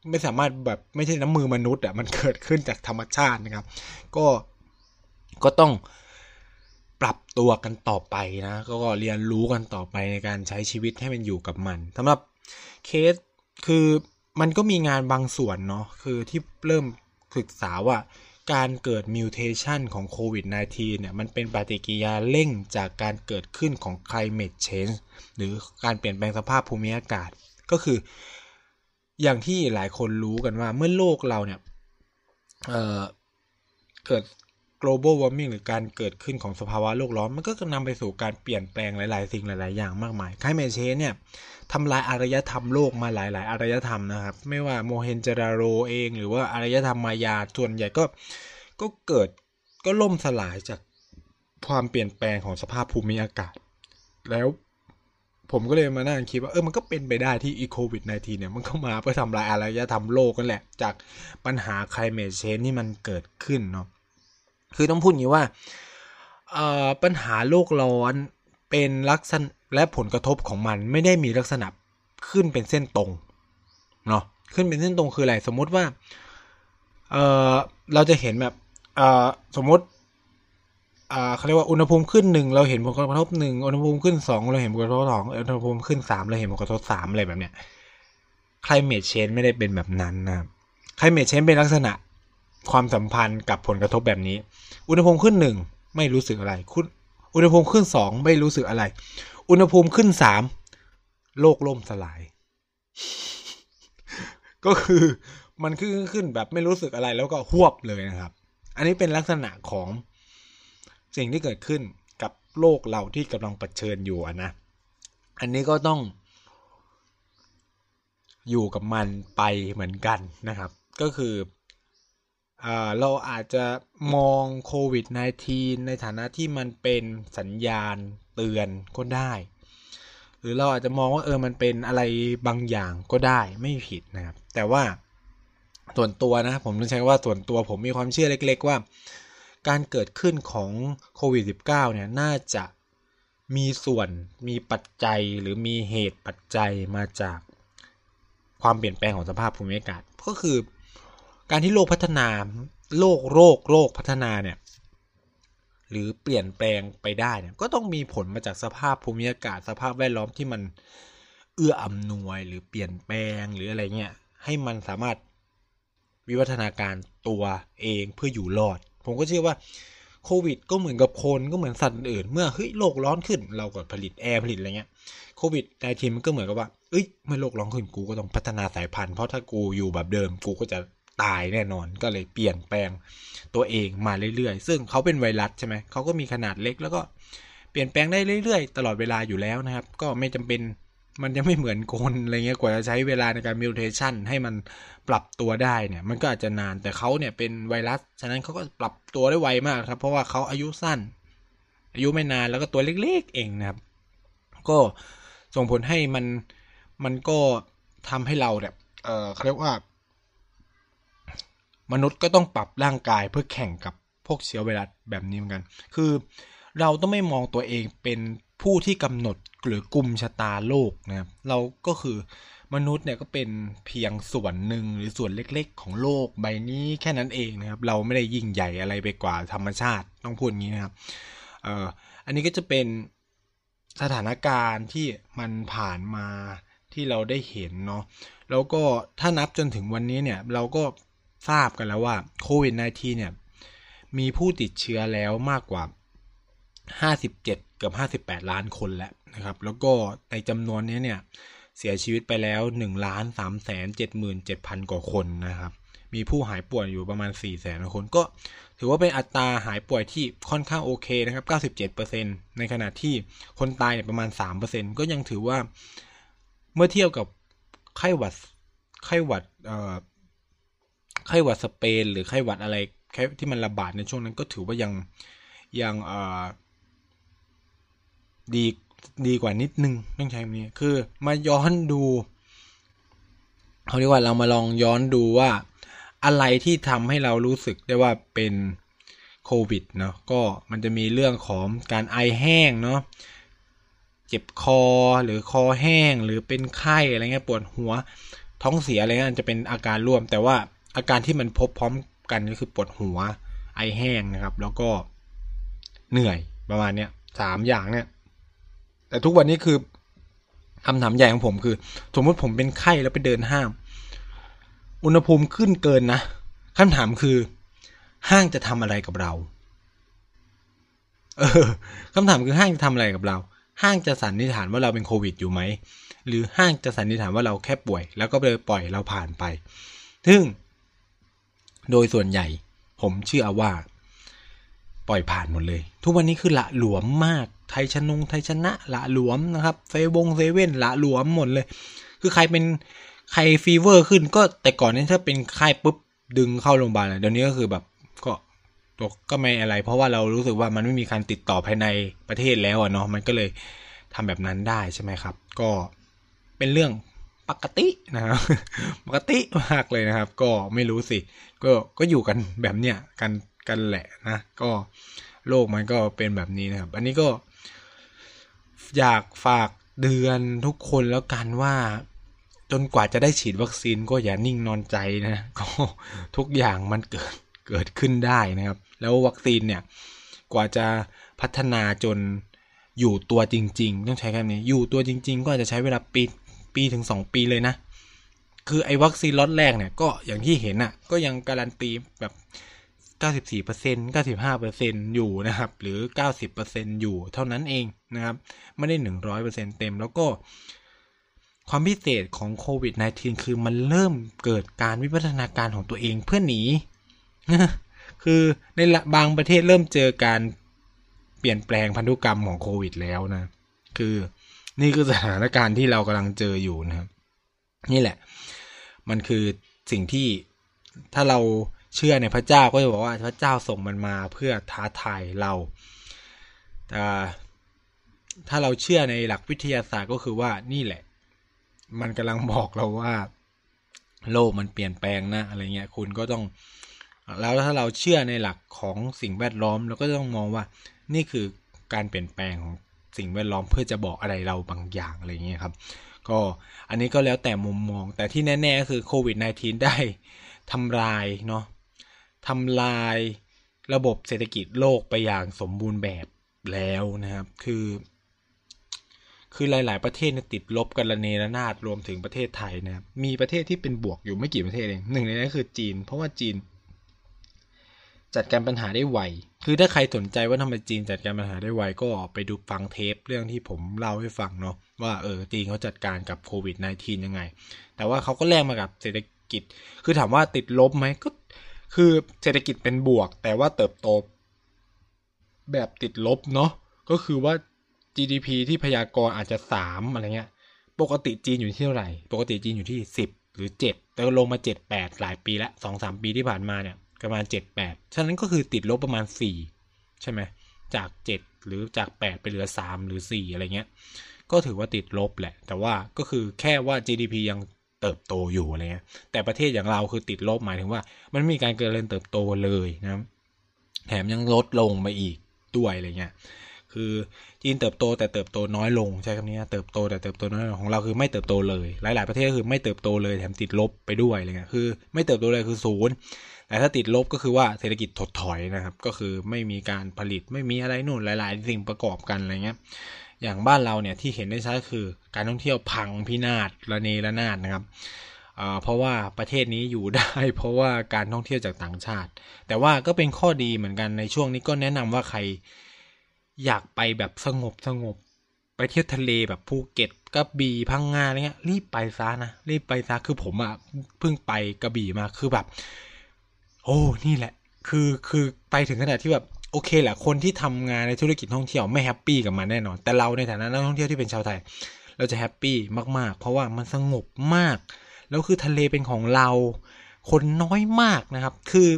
ไม่สามารถแบบไม่ใช่น้ำมือมนุษย์อะมันเกิดขึ้นจากธรรมชาตินะครับ ก็ก็ต้องปรับตัวกันต่อไปนะ ก็เรียนรู้กันต่อไปในการใช้ชีวิตให้มันอยู่กับมันสำหรับเคสคือ มันก็มีงานบางส่วนเนาะคือที่เริ่มศึกษาว่า การเกิดมิวเทชันของโควิด -19 เนี่ย มันเป็นปฏิกิริยาเร่งจากการเกิดขึ้นของ climate change หรือการเปลี่ยนแปลงสภาพภูมิอากาศ ก็คือ อย่างที่หลายคนรู้กันว่าเมื่อโลกเราเนี่ยเเกิด global warming หรือการเกิดขึ้นของสภาวะโลกร้อน มันก็จะนำไปสู่การเปลี่ยนแปลงหลาย ๆ สิ่งหลาย ๆ อย่างมากมายไคลเม c เชนเนี่ยทำลายอารยธรรมโลกมาหลาย ๆ อารยธรรมนะครับ ไม่ว่าโมเฮนจาราโรเอง หรือว่าอารยธรรมมายาส่วนใหญ่ก็ก็เกิดก็ล่มสลายจากความเปลี่ยนแปลงของสภาพภูมิอากาศ แล้วผมก็เลยมานั่งคิดว่าเออมันก็เป็นไปได้ที่อีโควิด -19 เนี่ยมันก็มาเพื่อทำลายอารยธรรมโลกกันแหละ จากปัญหาไคลเม c เชนที่มันเกิดขึ้นเนาะ คือต้องพูดอย่างนี้ว่าปัญหาโลกร้อนเป็นลักษณะและผลกระทบของมันไม่ได้มีลักษณะขึ้นเป็นเส้นตรงเนาะขึ้นเป็นเส้นตรงคืออะไรสมมุติว่าเออเราจะเห็นแบบเออสมมติอ่าเขาเรียกว่าอุณหภูมิขึ้นหนึ่งเราเห็นผลกระทบหนึ่งอุณหภูมิขึ้นสองเราเห็นผลกระทบสองอุณหภูมิขึ้นสามเราเห็นผลกระทบสามอะไรแบบเนี้ย climate change ไม่ได้เป็นแบบนั้นนะครับ climate change เป็นลักษณะ ความสัมพันธ์กับผลกระทบแบบนี้ อุณหภูมิขึ้นหนึ่งไม่รู้สึกอะไรคุณอุณหภูมิขึ้นสองไม่รู้สึกอะไร อุณหภูมิขึ้นสามโลกล่มสลาย ก็คือมันขึ้นขึ้นแบบไม่รู้สึกอะไรแล้วก็หวบเลยนะครับ อันนี้เป็นลักษณะของสิ่งที่เกิดขึ้นกับโลกเราที่กำลังเผชิญอยู่นะ อันนี้ก็ต้อง อยู่กับมันไปเหมือนกันนะครับ ก็คือ เราอาจจะมองโควิด -19 ในฐานะที่มันเป็นสัญญาณเตือนก็ได้ หรือเราอาจจะมองว่าเออมันเป็นอะไรบางอย่างก็ได้ไม่ผิดนะครับ แต่ว่าส่วนตัวนะผมต้องใช้ว่าส่วนตัวผมมีความเชื่อเล็ก ๆ ว่า การเกิดขึ้นของโควิด -19 เนี่ยน่าจะมีส่วนมีปัจจัยหรือมีเหตุปัจจัยมาจากความเปลี่ยนแปลงของสภาพภูมิอากาศก็คือ การที่โลกพัฒนาโลกโรคโลกพัฒนาเนี่ยหรือเปลี่ยนแปลงไปได้เนี่ยก็ต้องมีผลมาจากสภาพภูมิอากาศสภาพแวดล้อมที่มันเอื้ออำนวยหรือเปลี่ยนแปลงหรืออะไรเงี้ยให้มันสามารถวิวัฒนาการตัวเองเพื่ออยู่รอด ผมก็เชื่อว่าโควิด ก็เหมือนกับคนก็เหมือนสัตว์อื่น เมื่อเฮ้ยโลกร้อนขึ้น เราก็ผลิตแอร์ผลิตอะไรเงี้ยโควิดในทีมันก็เหมือนกับว่าเอ้ยเมื่อโลกร้อนขึ้นกูก็ต้องพัฒนาสายพันธุ์เพราะถ้ากูอยู่แบบเดิมกูก็จะ ตายแน่นอนก็เลยเปลี่ยนแปลงตัวเองมาเรื่อยๆ ซึ่งเขาเป็นไวรัสใช่ไหมเขาก็มีขนาดเล็กแล้วก็เปลี่ยนแปลงได้เรื่อยๆ ตลอดเวลาอยู่แล้วนะครับ ก็ไม่จำเป็นมันจะไม่เหมือนคนอะไรเงี้ยกว่าจะใช้เวลาในการมิวเทชันให้มันปรับตัวได้เนี่ย มันก็อาจจะนานแต่เขาเนี่ยเป็นไวรัส ฉะนั้นเขาก็ปรับตัวได้ไวมากครับ เพราะว่าเขาอายุสั้น อายุไม่นานแล้วก็ตัวเล็กๆเองนะครับ ก็ส่งผลให้มันมันก็ทำให้เราเนี่ยเออเขาเรียกว่า มนุษย์ก็ต้องปรับร่างกายเพื่อแข่งกับพวกเชื้อไวรัสแบบนี้เหมือนกัน คือเราต้องไม่มองตัวเองเป็นผู้ที่กำหนดหรือกลุ่มชะตาโลกนะครับ เราก็คือมนุษย์เนี่ยก็เป็นเพียงส่วนหนึ่งหรือส่วนเล็กๆ ของโลกใบนี้แค่นั้นเองนะครับ เราไม่ได้ยิ่งใหญ่อะไรไปกว่าธรรมชาติต้องพูดงี้นะครับเอ่ออันนี้ก็จะเป็นสถานการณ์ที่มันผ่านมาที่เราได้เห็นเนาะแล้วก็ถ้านับจนถึงวันนี้เนี่ย เราก็ ทราบกันแล้วว่าโควิด -19 เนี่ย มีผู้ติดเชื้อแล้วมากกว่า 57 เกือบ 58 ล้านคนแล้วนะครับ แล้วก็ในจำนวนนี้เนี่ยเสียชีวิตไปแล้ว1ล้าน3แสน77,000 กว่าคนนะครับ มีผู้หายป่วยอยู่ประมาณ 4 แสนคน ก็ถือว่าเป็นอัตราหายป่วยที่ค่อนข้างโอเคนะครับ 97%ในขณะที่คนตายเนี่ยประมาณ 3%ก็ยังถือว่าเมื่อเทียบกับไข้หวัดไข้หวัดเอ่อ ไข้หวัดสเปน หรือไข้หวัดอะไรที่มันระบาดในช่วงนั้นก็ถือว่ายังยังดีดีกว่านิดนึงต้องใช้คำนี้คือมาย้อนดูเขาเรียกว่าเรามาลองย้อนดูว่า อะไรที่ทำให้เรารู้สึกได้ว่าเป็นโควิดเนาะก็มันจะมีเรื่องของการไอแห้งเนาะเจ็บคอหรือคอแห้งหรือเป็นไข้อะไรเงี้ยปวดหัวท้องเสียอะไรเงี้ยจะเป็นอาการร่วม แต่ว่า อาการที่มันพบพร้อมกันก็คือปวดหัว ไอแห้งนะครับ แล้วก็เหนื่อยประมาณเนี้ยสามอย่างเนี่ย แต่ทุกวันนี้คือคำถามใหญ่ของผมคือ สมมติผมเป็นไข้แล้วไปเดินห้าง อุณหภูมิขึ้นเกินนะคำถามคือ ห้างจะทำอะไรกับเรา เออคำถามคือห้างจะทำอะไรกับเรา ห้างจะสันนิษฐานว่าเราเป็นโควิดอยู่ไหม หรือห้างจะสันนิษฐานว่าเราแค่ป่วย แล้วก็เลยปล่อยเราผ่านไป ซึ่ง โดยส่วนใหญ่ ผมเชื่อว่า ปล่อยผ่านหมดเลย ทุกวันนี้คือละหลวมมาก ไทยชนงไทยชนะละหลวมนะครับเซวงเซเว่นละหลวมหมดเลย คือใครเป็นใคร fever ขึ้นก็แต่ก่อนนี้ถ้าเป็นไข้ปุ๊บดึงเข้าโรงพยาบาลเดี๋ยวนี้ก็คือแบบก็ก็ไม่อะไร เพราะว่าเรารู้สึกว่ามันไม่มีการติดต่อภายในประเทศแล้วอะเนาะมันก็เลยทำแบบนั้นได้ใช่ไหมครับ ก็เป็นเรื่อง ปกตินะครับ ปกติมากเลยนะครับ ก็ไม่รู้สิ ก็ก็อยู่กันแบบเนี้ยกันกันแหละนะ ก็โลกมันก็เป็นแบบนี้นะครับ อันนี้ก็ อยากฝากเดือนทุกคนแล้วกันว่า จนกว่าจะได้ฉีดวัคซีนก็อย่านิ่งนอนใจนะ ก็ทุกอย่างมันเกิดเกิดขึ้นได้นะครับ แล้ววัคซีนเนี่ยกว่าจะพัฒนาจนอยู่ตัวจริง ๆ ต้องใช้คำนี้อยู่ตัวจริง ๆ ก็อาจะใช้เวลาปี ปีถึงสองปีเลยนะ คือไอ้วัคซีนล็อตแรกเนี่ยก็อย่างที่เห็นอะ่ะ ก็ยังการันตีแบบ94% 95%อยู่นะครับ หรือ 90%อยู่เท่านั้นเองนะครับ ไม่ได้ 100%เต็ม แล้วก็ ความพิเศษของโควิด -19 คือมันเริ่มเกิดการวิวัฒนาการของตัวเองเพื่อหนี คือในบางประเทศเริ่มเจอการเปลี่ยนแปลงพันธุกรรมของโควิดแล้วนะ คือ นี่คือสถานการณ์ที่เรากำลังเจออยู่นะครับ นี่แหละ มันคือสิ่งที่ถ้าเราเชื่อในพระเจ้าก็จะบอกว่าพระเจ้าส่งมันมาเพื่อท้าทายเราแต่ถ้าเราเชื่อในหลักวิทยาศาสตร์ก็คือว่านี่แหละ มันกำลังบอกเราว่า โลกมันเปลี่ยนแปลงนะอะไรเงี้ยคุณก็ต้อง แล้วถ้าเราเชื่อในหลักของสิ่งแวดล้อมเราก็ต้องมองว่านี่คือการเปลี่ยนแปลงของ สิ่งแวดล้อมเพื่อจะบอกอะไรเราบางอย่างอะไรเงี้ยครับ ก็อันนี้ก็แล้วแต่มุมมอง แต่ที่แน่ๆก็คือโควิด -19 ได้ทำลายเนาะทำลายระบบเศรษฐกิจโลกไปอย่างสมบูรณ์แบบแล้วนะครับ คือ คือหลาย ๆ ประเทศติดลบกันระเนระนาดรวมถึงประเทศไทยนะครับมีประเทศที่เป็นบวกอยู่ไม่กี่ประเทศเองหนึ่งในนั้นคือจีน เพราะว่าจีน จัดการปัญหาได้ไว คือถ้าใครสนใจว่าทำไมจีนจัดการปัญหาได้ไว ก็ไปดูฟังเทปเรื่องที่ผมเล่าให้ฟังเนาะว่าเออจีนเขาจัดการกับโควิด -19 ยังไง แต่ว่าเขาก็แลกมากับเศรษฐกิจ คือถามว่าติดลบไหมก็คือเศรษฐกิจเป็นบวก แต่ว่าเติบโต แบบติดลบเนาะก็คือว่า GDP ที่พยากรณ์อาจจะสามอะไรเงี้ย ปกติจีนอยู่ที่เท่าไหร่ ปกติจีนอยู่ที่สิบหรือเจ็ดแต่ลงมาเจ็ดแปดหลายปีแล้วสองสามปีที่ผ่านมาเนี่ย ประมาณเจ็ดแปดฉะนั้นก็คือติดลบประมาณสี่ใช่ไหมจากเจ็ดหรือจากแปดไปเหลือสามหรือสี่อะไรเงี้ย ก็ถือว่าติดลบแหละ แต่ว่าก็คือแค่ว่า GDP ยังเติบโตอยู่อะไรเงี้ย แต่ประเทศอย่างเราคือติดลบหมายถึงว่า มันมีการเกิดเริญเติบโตเลยนะ แถมยังลดลงไปอีกด้วยอะไรเงี้ย คือจีนเติบโตแต่เติบโตน้อยลงใช้คำนี้เติบโตแต่เติบโตน้อยลงของเราคือไม่เติบโตเลย หลาย ๆ ประเทศคือไม่เติบโตเลยแถมติดลบไปด้วยอะไรเงี้ย คือ ไม่เติบโตเลยคือศูนย์ แต่ถ้าติดลบก็คือว่าเศรษฐกิจถดถอยนะครับ ก็คือไม่มีการผลิตไม่มีอะไรนู่นหลาย ๆ สิ่งประกอบกันอะไรเงี้ยอย่างบ้านเราเนี่ยที่เห็นได้ชัดคือการท่องเที่ยวพังพินาศระเนระนาดนะครับเพราะว่าประเทศนี้อยู่ได้ เพราะว่าการท่องเที่ยวจากต่างชาติ แต่ว่าก็เป็นข้อดีเหมือนกันในช่วงนี้ก็แนะนำว่าใครอยากไปแบบสงบสงบไปเที่ยวทะเลแบบภูเก็ตกระบี่พังงาอะไรเงี้ยรีบไปซะนะรีบไปซะคือผมอะ่ะเพิ่งไปกระบี่มาคือแบบ โอ้ นี่แหละ คือ คือ ไปถึงขนาดที่แบบ โอเคแหละ คนที่ทำงานในธุรกิจท่องเที่ยวไม่ happy กับมันแน่นอน แต่เราในฐานะนักท่องเที่ยวที่เป็นชาวไทย เราจะ happy มากๆ เพราะว่ามันสงบมาก แล้วคือทะเลเป็นของเรา คนน้อยมากนะครับ คือ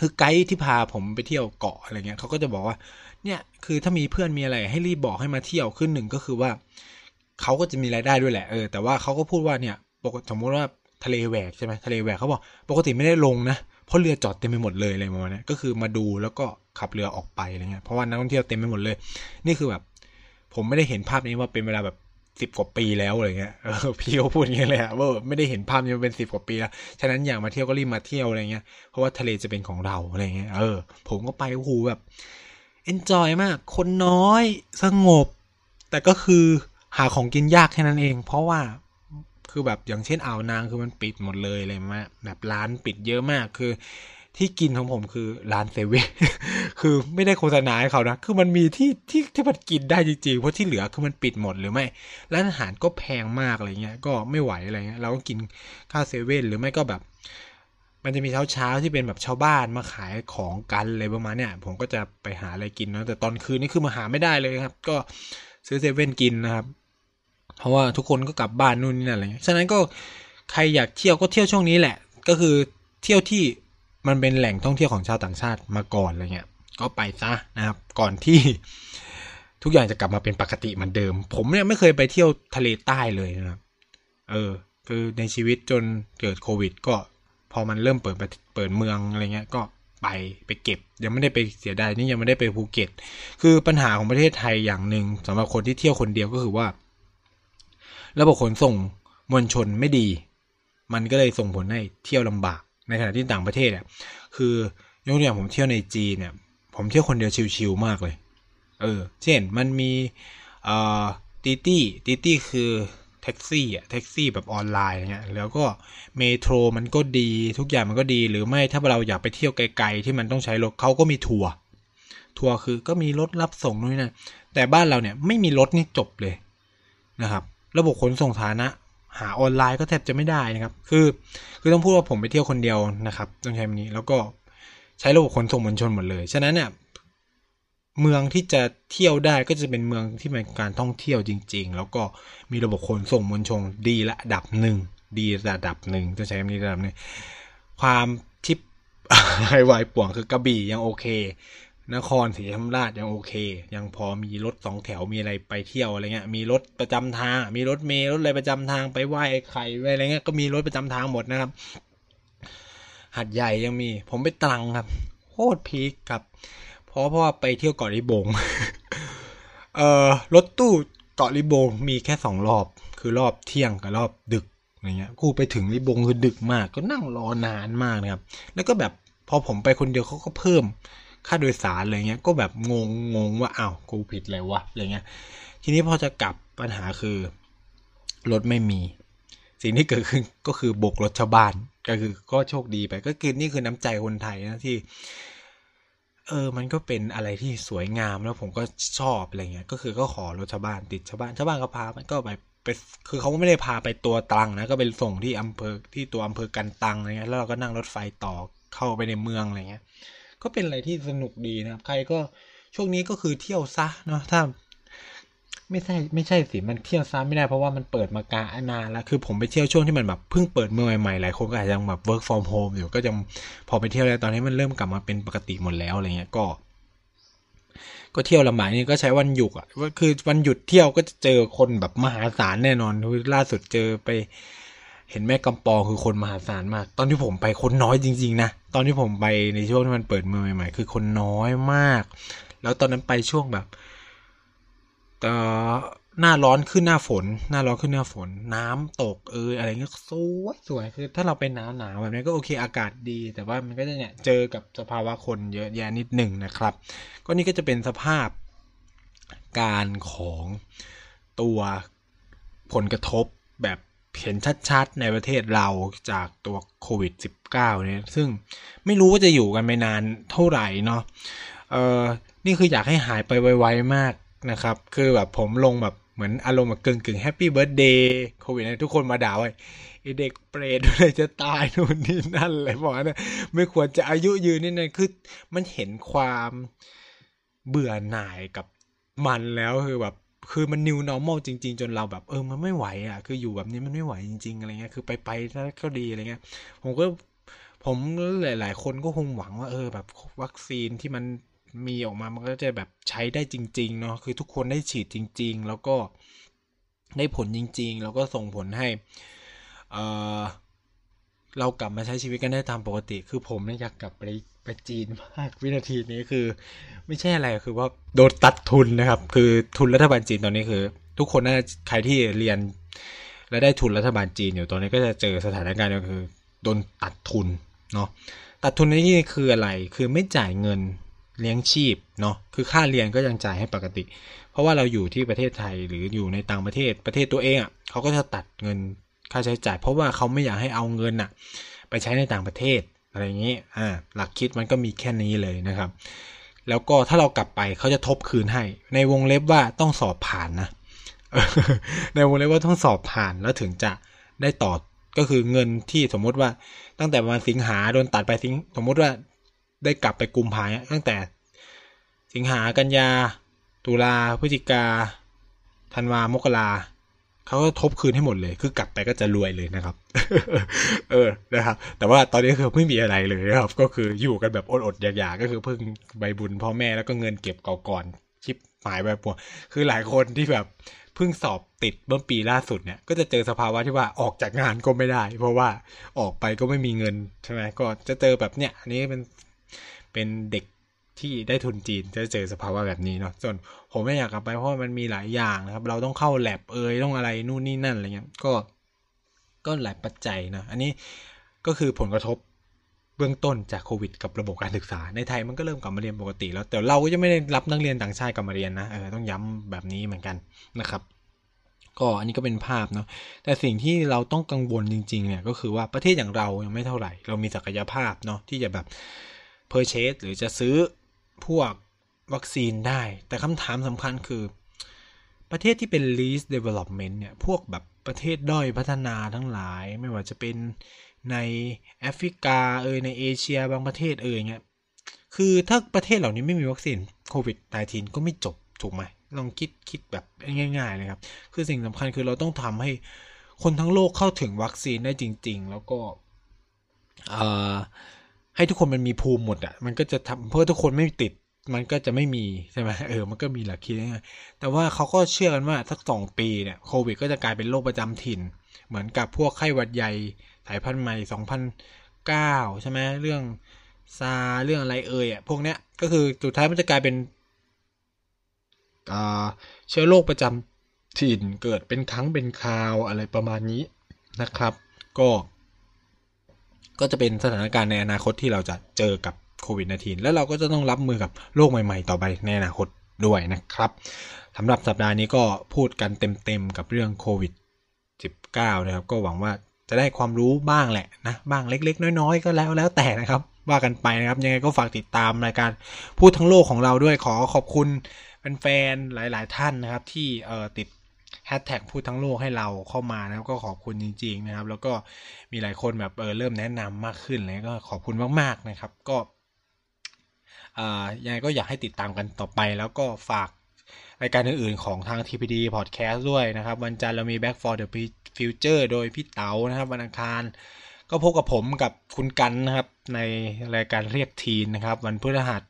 คือไกด์ที่พาผมไปเที่ยวเกาะอะไรเงี้ยเขาก็จะบอกว่า เนี่ย คือถ้ามีเพื่อนมีอะไร ให้รีบบอกให้มาเที่ยวขึ้นหนึ่งก็คือว่า เขาก็จะมีรายได้ด้วยแหละ เออ แต่ว่าเขาก็พูดว่าเนี่ย ปกติสมมติว่าทะเลแหวกใช่ไหมทะเลแหวกเขาบอก ปกติไม่ได้ลงนะเพราะเรือจอดเต็มไปหมดเลยอะไรประมาณนี้ก็คือมาดูแล้วก็ขับเรือออกไปอะไรเงี้ยเพราะว่านักท่องเที่ยวเต็มไปหมดเลย นี่คือแบบ ผมไม่ได้เห็นภาพนี้ว่าเป็นเวลาแบบสิบกว่าปีแล้วอะไรเงี้ยเออพี่เขาพูดอย่างเงี้ยเลยอะว่าไม่ได้เห็นภาพนี้มาเป็นสิบกว่าปีแล้วฉะนั้นอยากมาเที่ยวก็รีบมาเที่ยวอะไรเงี้ยเพราะว่าทะเลจะเป็นของเราอะไรเงี้ยเออ ผมก็ไปโอ้โหแบบเอนจอยมาก คนน้อยสงบ แต่ก็คือหาของกินยากแค่นั้นเอง เพราะว่า คือแบบอย่างเช่นอ่าวนางคือมันปิดหมดเลยอะไรมาแบบร้านปิดเยอะมากคือ ที่กินของผมคือร้านเซเว่นคือไม่ได้โฆษณาให้เขานะ คือมันมีที่ที่ที่มันกินได้จริงๆเพราะที่เหลือคือมันปิดหมดหรือไม่ร้านอาหารก็แพงมากอะไรเงี้ยก็ไม่ไหวอะไรเงี้ยเราก็กินข้าวเซเว่นหรือไม่ก็แบบมันจะมีเช้าเช้าที่เป็นแบบชาวบ้านมาขายของกันอะไรประมาณเนี้ยผมก็จะไปหาอะไรกินนะแต่ตอนคืนนี่คือมาหาไม่ได้เลยครับ ก็ซื้อเซเว่นกินนะครับ เพราะว่าทุกคนก็กลับบ้านนู่นนี่นั่นอะไรเงี้ยฉะนั้นก็ใครอยากเที่ยวก็เที่ยวช่วงนี้แหละ ก็คือเที่ยวที่มันเป็นแหล่งท่องเที่ยวของชาวต่างชาติมาก่อนอะไรเงี้ย ก็ไปซะนะครับ ก่อนที่ทุกอย่างจะกลับมาเป็นปกติเหมือนเดิม ผมเนี่ยไม่เคยไปเที่ยวทะเลใต้เลยนะครับ เออ คือในชีวิตจนเกิดโควิด ก็พอมันเริ่มเปิดเปิดเมืองอะไรเงี้ย ก็ไปไปเก็บ ยังไม่ได้ไปเสียดายนี่ยังไม่ได้ไปภูเก็ต คือปัญหาของประเทศไทยอย่างหนึ่งสำหรับคนที่เที่ยวคนเดียวก็คือว่า ระบบขนส่งมวลชนไม่ดี มันก็เลยส่งผลให้เที่ยวลำบาก ในขณะที่ต่างประเทศอะคือยกตัวอย่างผมเที่ยวในจีนเนี่ย ผมเที่ยวคนเดียว chill ๆมากเลย เออ เช่นมันมีเอ่อ DiDi DiDi คือแท็กซี่อะแท็กซี่แบบออนไลน์เงี้ยแล้วก็ metro มันก็ดีทุกอย่างมันก็ดีหรือไม่ถ้าเราอยากไปเที่ยวไกล ๆ ที่มันต้องใช้รถเขาก็มีทัวร์ทัวร์คือก็มีรถรับส่งนู่นนั่นแต่บ้านเราเนี่ยไม่มีรถนี่จบเลยนะครับ ระบบขนส่งฐานะหาออนไลน์ก็แทบจะไม่ได้นะครับ คือ คือต้องพูดว่าผมไปเที่ยวคนเดียวนะครับต้องใช้แบบนี้ แล้วก็ใช้ระบบขนส่งมวลชนหมดเลย ฉะนั้นเนี่ยเมืองที่จะเที่ยวได้ก็จะเป็นเมืองที่เป็นการท่องเที่ยวจริง ๆ แล้วก็มีระบบขนส่งมวลชนดีระดับหนึ่ง ดีระดับหนึ่งจะใช้คำนี้ระดับหนึ่งความทิปไฮไวป่วงคือกระบี่ยังโอเค นครศรีธรรมราชยังโอเค ยังพอมีรถสองแถวมีอะไรไปเที่ยวอะไรเงี้ยมีรถประจำทาง มีรถเมล์รถอะไรประจำทางไปไหว้ไข่ไปอะไรเงี้ยก็มีรถประจำทางหมดนะครับ หัดใหญ่ยังมี ผมไปตรังครับโคตรพีคครับ เพราะเพราะว่าไปเที่ยวเกาะลิบงเอ่อรถตู้เกาะลิบงมีแค่สองรอบ คือรอบเที่ยงกับรอบดึกอะไรเงี้ยกูไปถึงลิบงคือดึกมาก ก็นั่งรอนานมากนะครับ แล้วก็แบบพอผมไปคนเดียวเขาก็เพิ่ม ค่าโดยสารอะไรเงี้ย ก็แบบงงงงว่าอ้าวกูผิดอะไรวะอะไรเงี้ย ทีนี้พอจะกลับปัญหาคือรถไม่มี สิ่งที่เกิดขึ้นก็คือบกรถชาวบ้าน ก็คือก็โชคดีไป ก็คือนี่คือน้ำใจคนไทยนะที่ เออ มันก็เป็นอะไรที่สวยงามแล้วผมก็ชอบอะไรเงี้ย ก็คือก็ขอรถชาวบ้านติดชาวบ้านชาวบ้านก็พามันก็ไปไปคือเขาไม่ได้พาไปตัวตังนะก็ไปส่งที่อำเภอที่ตัวอำเภอกันตังอะไรเงี้ยแล้วเราก็นั่งรถไฟต่อเข้าไปในเมืองอะไรเงี้ย ก็เป็นอะไรที่สนุกดีนะครับ ใครก็ช่วงนี้ก็คือเที่ยวซะเนาะถ้าไม่ใช่ไม่ใช่สิมันเที่ยวซ้ำไม่ได้เพราะว่ามันเปิดมากานานแล้วคือผมไปเที่ยวช่วงที่มันแบบเพิ่งเปิดเมืองใหม่ๆหลายคนก็อาจจะยังแบบ work from home อยู่ก็ยังพอไปเที่ยวแล้วตอนนี้มันเริ่มกลับมาเป็นปกติหมดแล้วอะไรเงี้ยก็ ก็เที่ยวลำบากนี่ก็ใช้วันหยุดอะก็คือวันหยุดเที่ยวก็จะเจอคนแบบมหาศาลแน่นอนคือล่าสุดเจอไป เห็นแม่กำปองคือคนมหาศาลมาก ตอนที่ผมไปคนน้อยจริง ๆ นะ ตอนที่ผมไปในช่วงที่มันเปิดเมืองใหม่ๆ คือคนน้อยมาก แล้วตอนนั้นไปช่วงแบบแต่หน้าร้อนขึ้นหน้าฝน หน้าร้อนขึ้นหน้าฝน น้ำตกเอออะไรเงี้ยสวยสวยคือ ถ้าเราไปหนาวหนาวแบบนี้ก็โอเคอากาศดี แต่ว่ามันก็จะเนี่ยเจอกับสภาวะคนเยอะแยะนิดหนึ่งนะครับ ก็นี่ก็จะเป็นสภาพการของตัวผลกระทบแบบ เห็นชัดๆ ในประเทศเราจากตัวโควิด -19 เนี่ยซึ่งไม่รู้ว่าจะอยู่กันไปนานเท่าไหร่เนาะเออนี่คืออยากให้หายไปไวๆมากนะครับ คือแบบผมลงแบบเหมือนอารมณ์แบบกึ่งกึ่งแฮปปี้เบิร์ดเดย์โควิดทุกคนมาด่าว่าไอเด็กเปรตอะไรจะตายนู่นนี่นั่นอะไรบอกนะไม่ควรจะอายุยืนนี่นั่นคือมันเห็นความเบื่อหน่ายกับมันแล้วคือแบบ คือมัน new normal จริง ๆ จนเราแบบเออมันไม่ไหวอะ คืออยู่แบบนี้มันไม่ไหวจริง ๆอะไรเงี้ยคือไปไปถ้าก็ดีอะไรเงี้ย ผมก็ผมหลาย ๆ คนก็คงหวังว่า เออ แบบวัคซีนที่มันมีออกมามันก็จะแบบใช้ได้จริง ๆ เนาะคือทุกคนได้ฉีดจริง ๆ แล้วก็ได้ผลจริง ๆ แล้วก็ส่งผลให้เออเรากลับมาใช้ชีวิตกันได้ตามปกติ คือผมเนี่ยอยากกลับไป ไปจีนมากวินาทีนี้คือ ไม่ใช่อะไรคือว่าโดนตัดทุนนะครับ คือทุนรัฐบาลจีนตอนนี้คือ ทุกคนน่าใครที่เรียน และได้ทุนรัฐบาลจีนอยู่ตอนนี้ก็จะเจอสถานการณ์ก็คือโดนตัดทุนเนาะตัดทุนในที่นี้คืออะไรคือไม่จ่ายเงินเลี้ยงชีพเนาะคือค่าเรียนก็ยังจ่ายให้ปกติ เพราะว่าเราอยู่ที่ประเทศไทยหรืออยู่ในต่างประเทศประเทศตัวเองอะ่ะเขาก็จะตัดเงินค่าใช้จ่าย เพราะว่าเขาไม่อยากให้เอาเงินอะ ไปใช้ในต่างประเทศ อะไรอย่างนี้อ่าหลักคิดมันก็มีแค่นี้เลยนะครับ แล้วก็ถ้าเรากลับไปเขาจะทบคืนให้ ในวงเล็บว่าต้องสอบผ่านนะในวงเล็บว่าต้องสอบผ่านแล้วถึงจะได้ต่อก็คือเงินที่สมมุติว่าตั้งแต่ประมาณสิงหาโดนตัดไปสิงสมมุติว่าได้กลับไปกุมภาตั้งแต่ สิงหากันยา ตุลาพฤศจิกาธันวามกรา เขาก็ทบคืนให้หมดเลย คือกลับไปก็จะรวยเลยนะครับ เออ นะครับ แต่ว่าตอนนี้คือไม่มีอะไรเลยนะครับ ก็คืออยู่กันแบบอดๆอยากๆ ก็คือเพิ่งใบบุญพ่อแม่แล้วก็เงินเก็บเก่าก่อน ชิปหายไปปวคือหลายคนที่แบบเพิ่งสอบติดเมื่อปีล่าสุดเนี่ย ก็จะเจอสภาวะที่ว่าออกจากงานก็ไม่ได้ เพราะว่าออกไปก็ไม่มีเงินใช่ไหมก็จะเจอแบบเนี้ยอันนี้เป็นเป็นเด็ก ที่ได้ทุนจีนจะเจอสภาวะแบบนี้เนาะส่วนผมไม่อยากกลับไปเพราะมันมีหลายอย่างนะครับ เราต้องเข้าแลบเอยต้องอะไรนู่นนี่นั่นอะไรเงี้ยก็ก็หลายปัจจัยนะ อันนี้ก็คือผลกระทบเบื้องต้นจากโควิดกับระบบการศึกษา ในไทยมันก็เริ่มกลับมาเรียนปกติแล้ว แต่เราก็จะไม่ได้รับนักเรียนต่างชาติกลับมาเรียนนะเออต้องย้ำแบบนี้เหมือนกันนะครับ ก็อันนี้ก็เป็นภาพเนาะแต่สิ่งที่เราต้องกังวลจริงๆเนี่ยก็คือว่าประเทศอย่างเรายังไม่เท่าไหร่ เรามีศักยภาพเนาะที่จะแบบpurchase หรือจะซื้อ พวกวัคซีนได้ แต่คำถามสำคัญคือ ประเทศที่เป็น least development เนี่ย พวกแบบประเทศด้อยพัฒนาทั้งหลาย ไม่ว่าจะเป็นในแอฟริกาเอยในเอเชียบางประเทศเอยเงี้ย คือถ้าประเทศเหล่านี้ไม่มีวัคซีนโควิด -19 ก็ไม่จบถูกไหมลองคิดคิดแบบง่าย ๆ เลยครับ คือสิ่งสำคัญคือเราต้องทำให้คนทั้งโลกเข้าถึงวัคซีนได้จริง ๆ แล้วก็ ให้ทุกคนมันมีภูมิหมดอะมันก็จะทำเพื่อทุกคนไม่ติด มันก็จะไม่มีใช่ไหมเออมันก็มีหลักคิดง่ายแต่ว่าเขาก็เชื่อกันว่าสักสองปีเนี่ยโควิด ก็จะกลายเป็นโรคประจำถิ่น เหมือนกับพวกไข้หวัดใหญ่สายพันธุ์ใหม่สองพันเก้าใช่ไหมเรื่องซาเรื่องอะไรเอ่ยอะพวกเนี้ยก็คือสุดท้ายมันจะกลายเป็นเชื้อโรคประจำถิ่นเกิดเป็นครั้งเป็นคราวอะไรประมาณนี้นะครับ ก็ ก็จะเป็นสถานการณ์ในอนาคตที่เราจะเจอกับโควิด -19 แล้วเราก็จะต้องรับมือกับโรคใหม่ๆ ต่อไปในอนาคตด้วยนะครับสำหรับสัปดาห์นี้ก็พูดกันเต็มๆกับเรื่องโควิด 19 นะครับ ก็หวังว่าจะได้ความรู้บ้างแหละนะ บ้างเล็ก ๆ น้อย ๆ ก็แล้วแล้วแต่นะครับ ว่ากันไปนะครับ ยังไงก็ฝากติดตามรายการพูดทั้งโลกของเราด้วยขอขอบคุณแฟนๆหลาย ๆ ท่านนะครับ ที่ติด แฮชแท็กพูดทั้งโลกให้เราเข้ามานะครับ ก็ขอบคุณจริง ๆนะครับ แล้วก็มีหลายคนแบบเออเริ่มแนะนำมากขึ้นเลยก็ขอบคุณมากๆนะครับ ก็อ่ายังไงก็อยากให้ติดตามกันต่อไป แล้วก็ฝากรายการอื่นๆของทาง TPD Podcast ด้วยนะครับ วันจันทร์เรามี Back for the Future โดยพี่เต๋านะครับวันอังคารก็พบกับผมกับคุณกันนะครับ ในรายการเรียกทีนนะครับ วันพฤหัส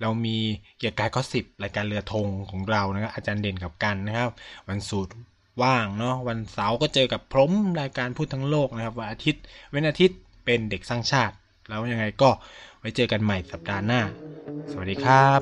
เรามีเกียรติกายก็สิบรายการเรือธงของเรานะครับอาจารย์เด่นกับกันนะครับ วันศุกร์ว่างเนาะวันเสาร์ก็เจอกับพร้มรายการพูดทั้งโลกนะครับวันอาทิตย์เว้นอาทิตย์เป็นเด็กสร้างชาติ แล้วยังไงก็ไว้เจอกันใหม่สัปดาห์หน้า สวัสดีครับ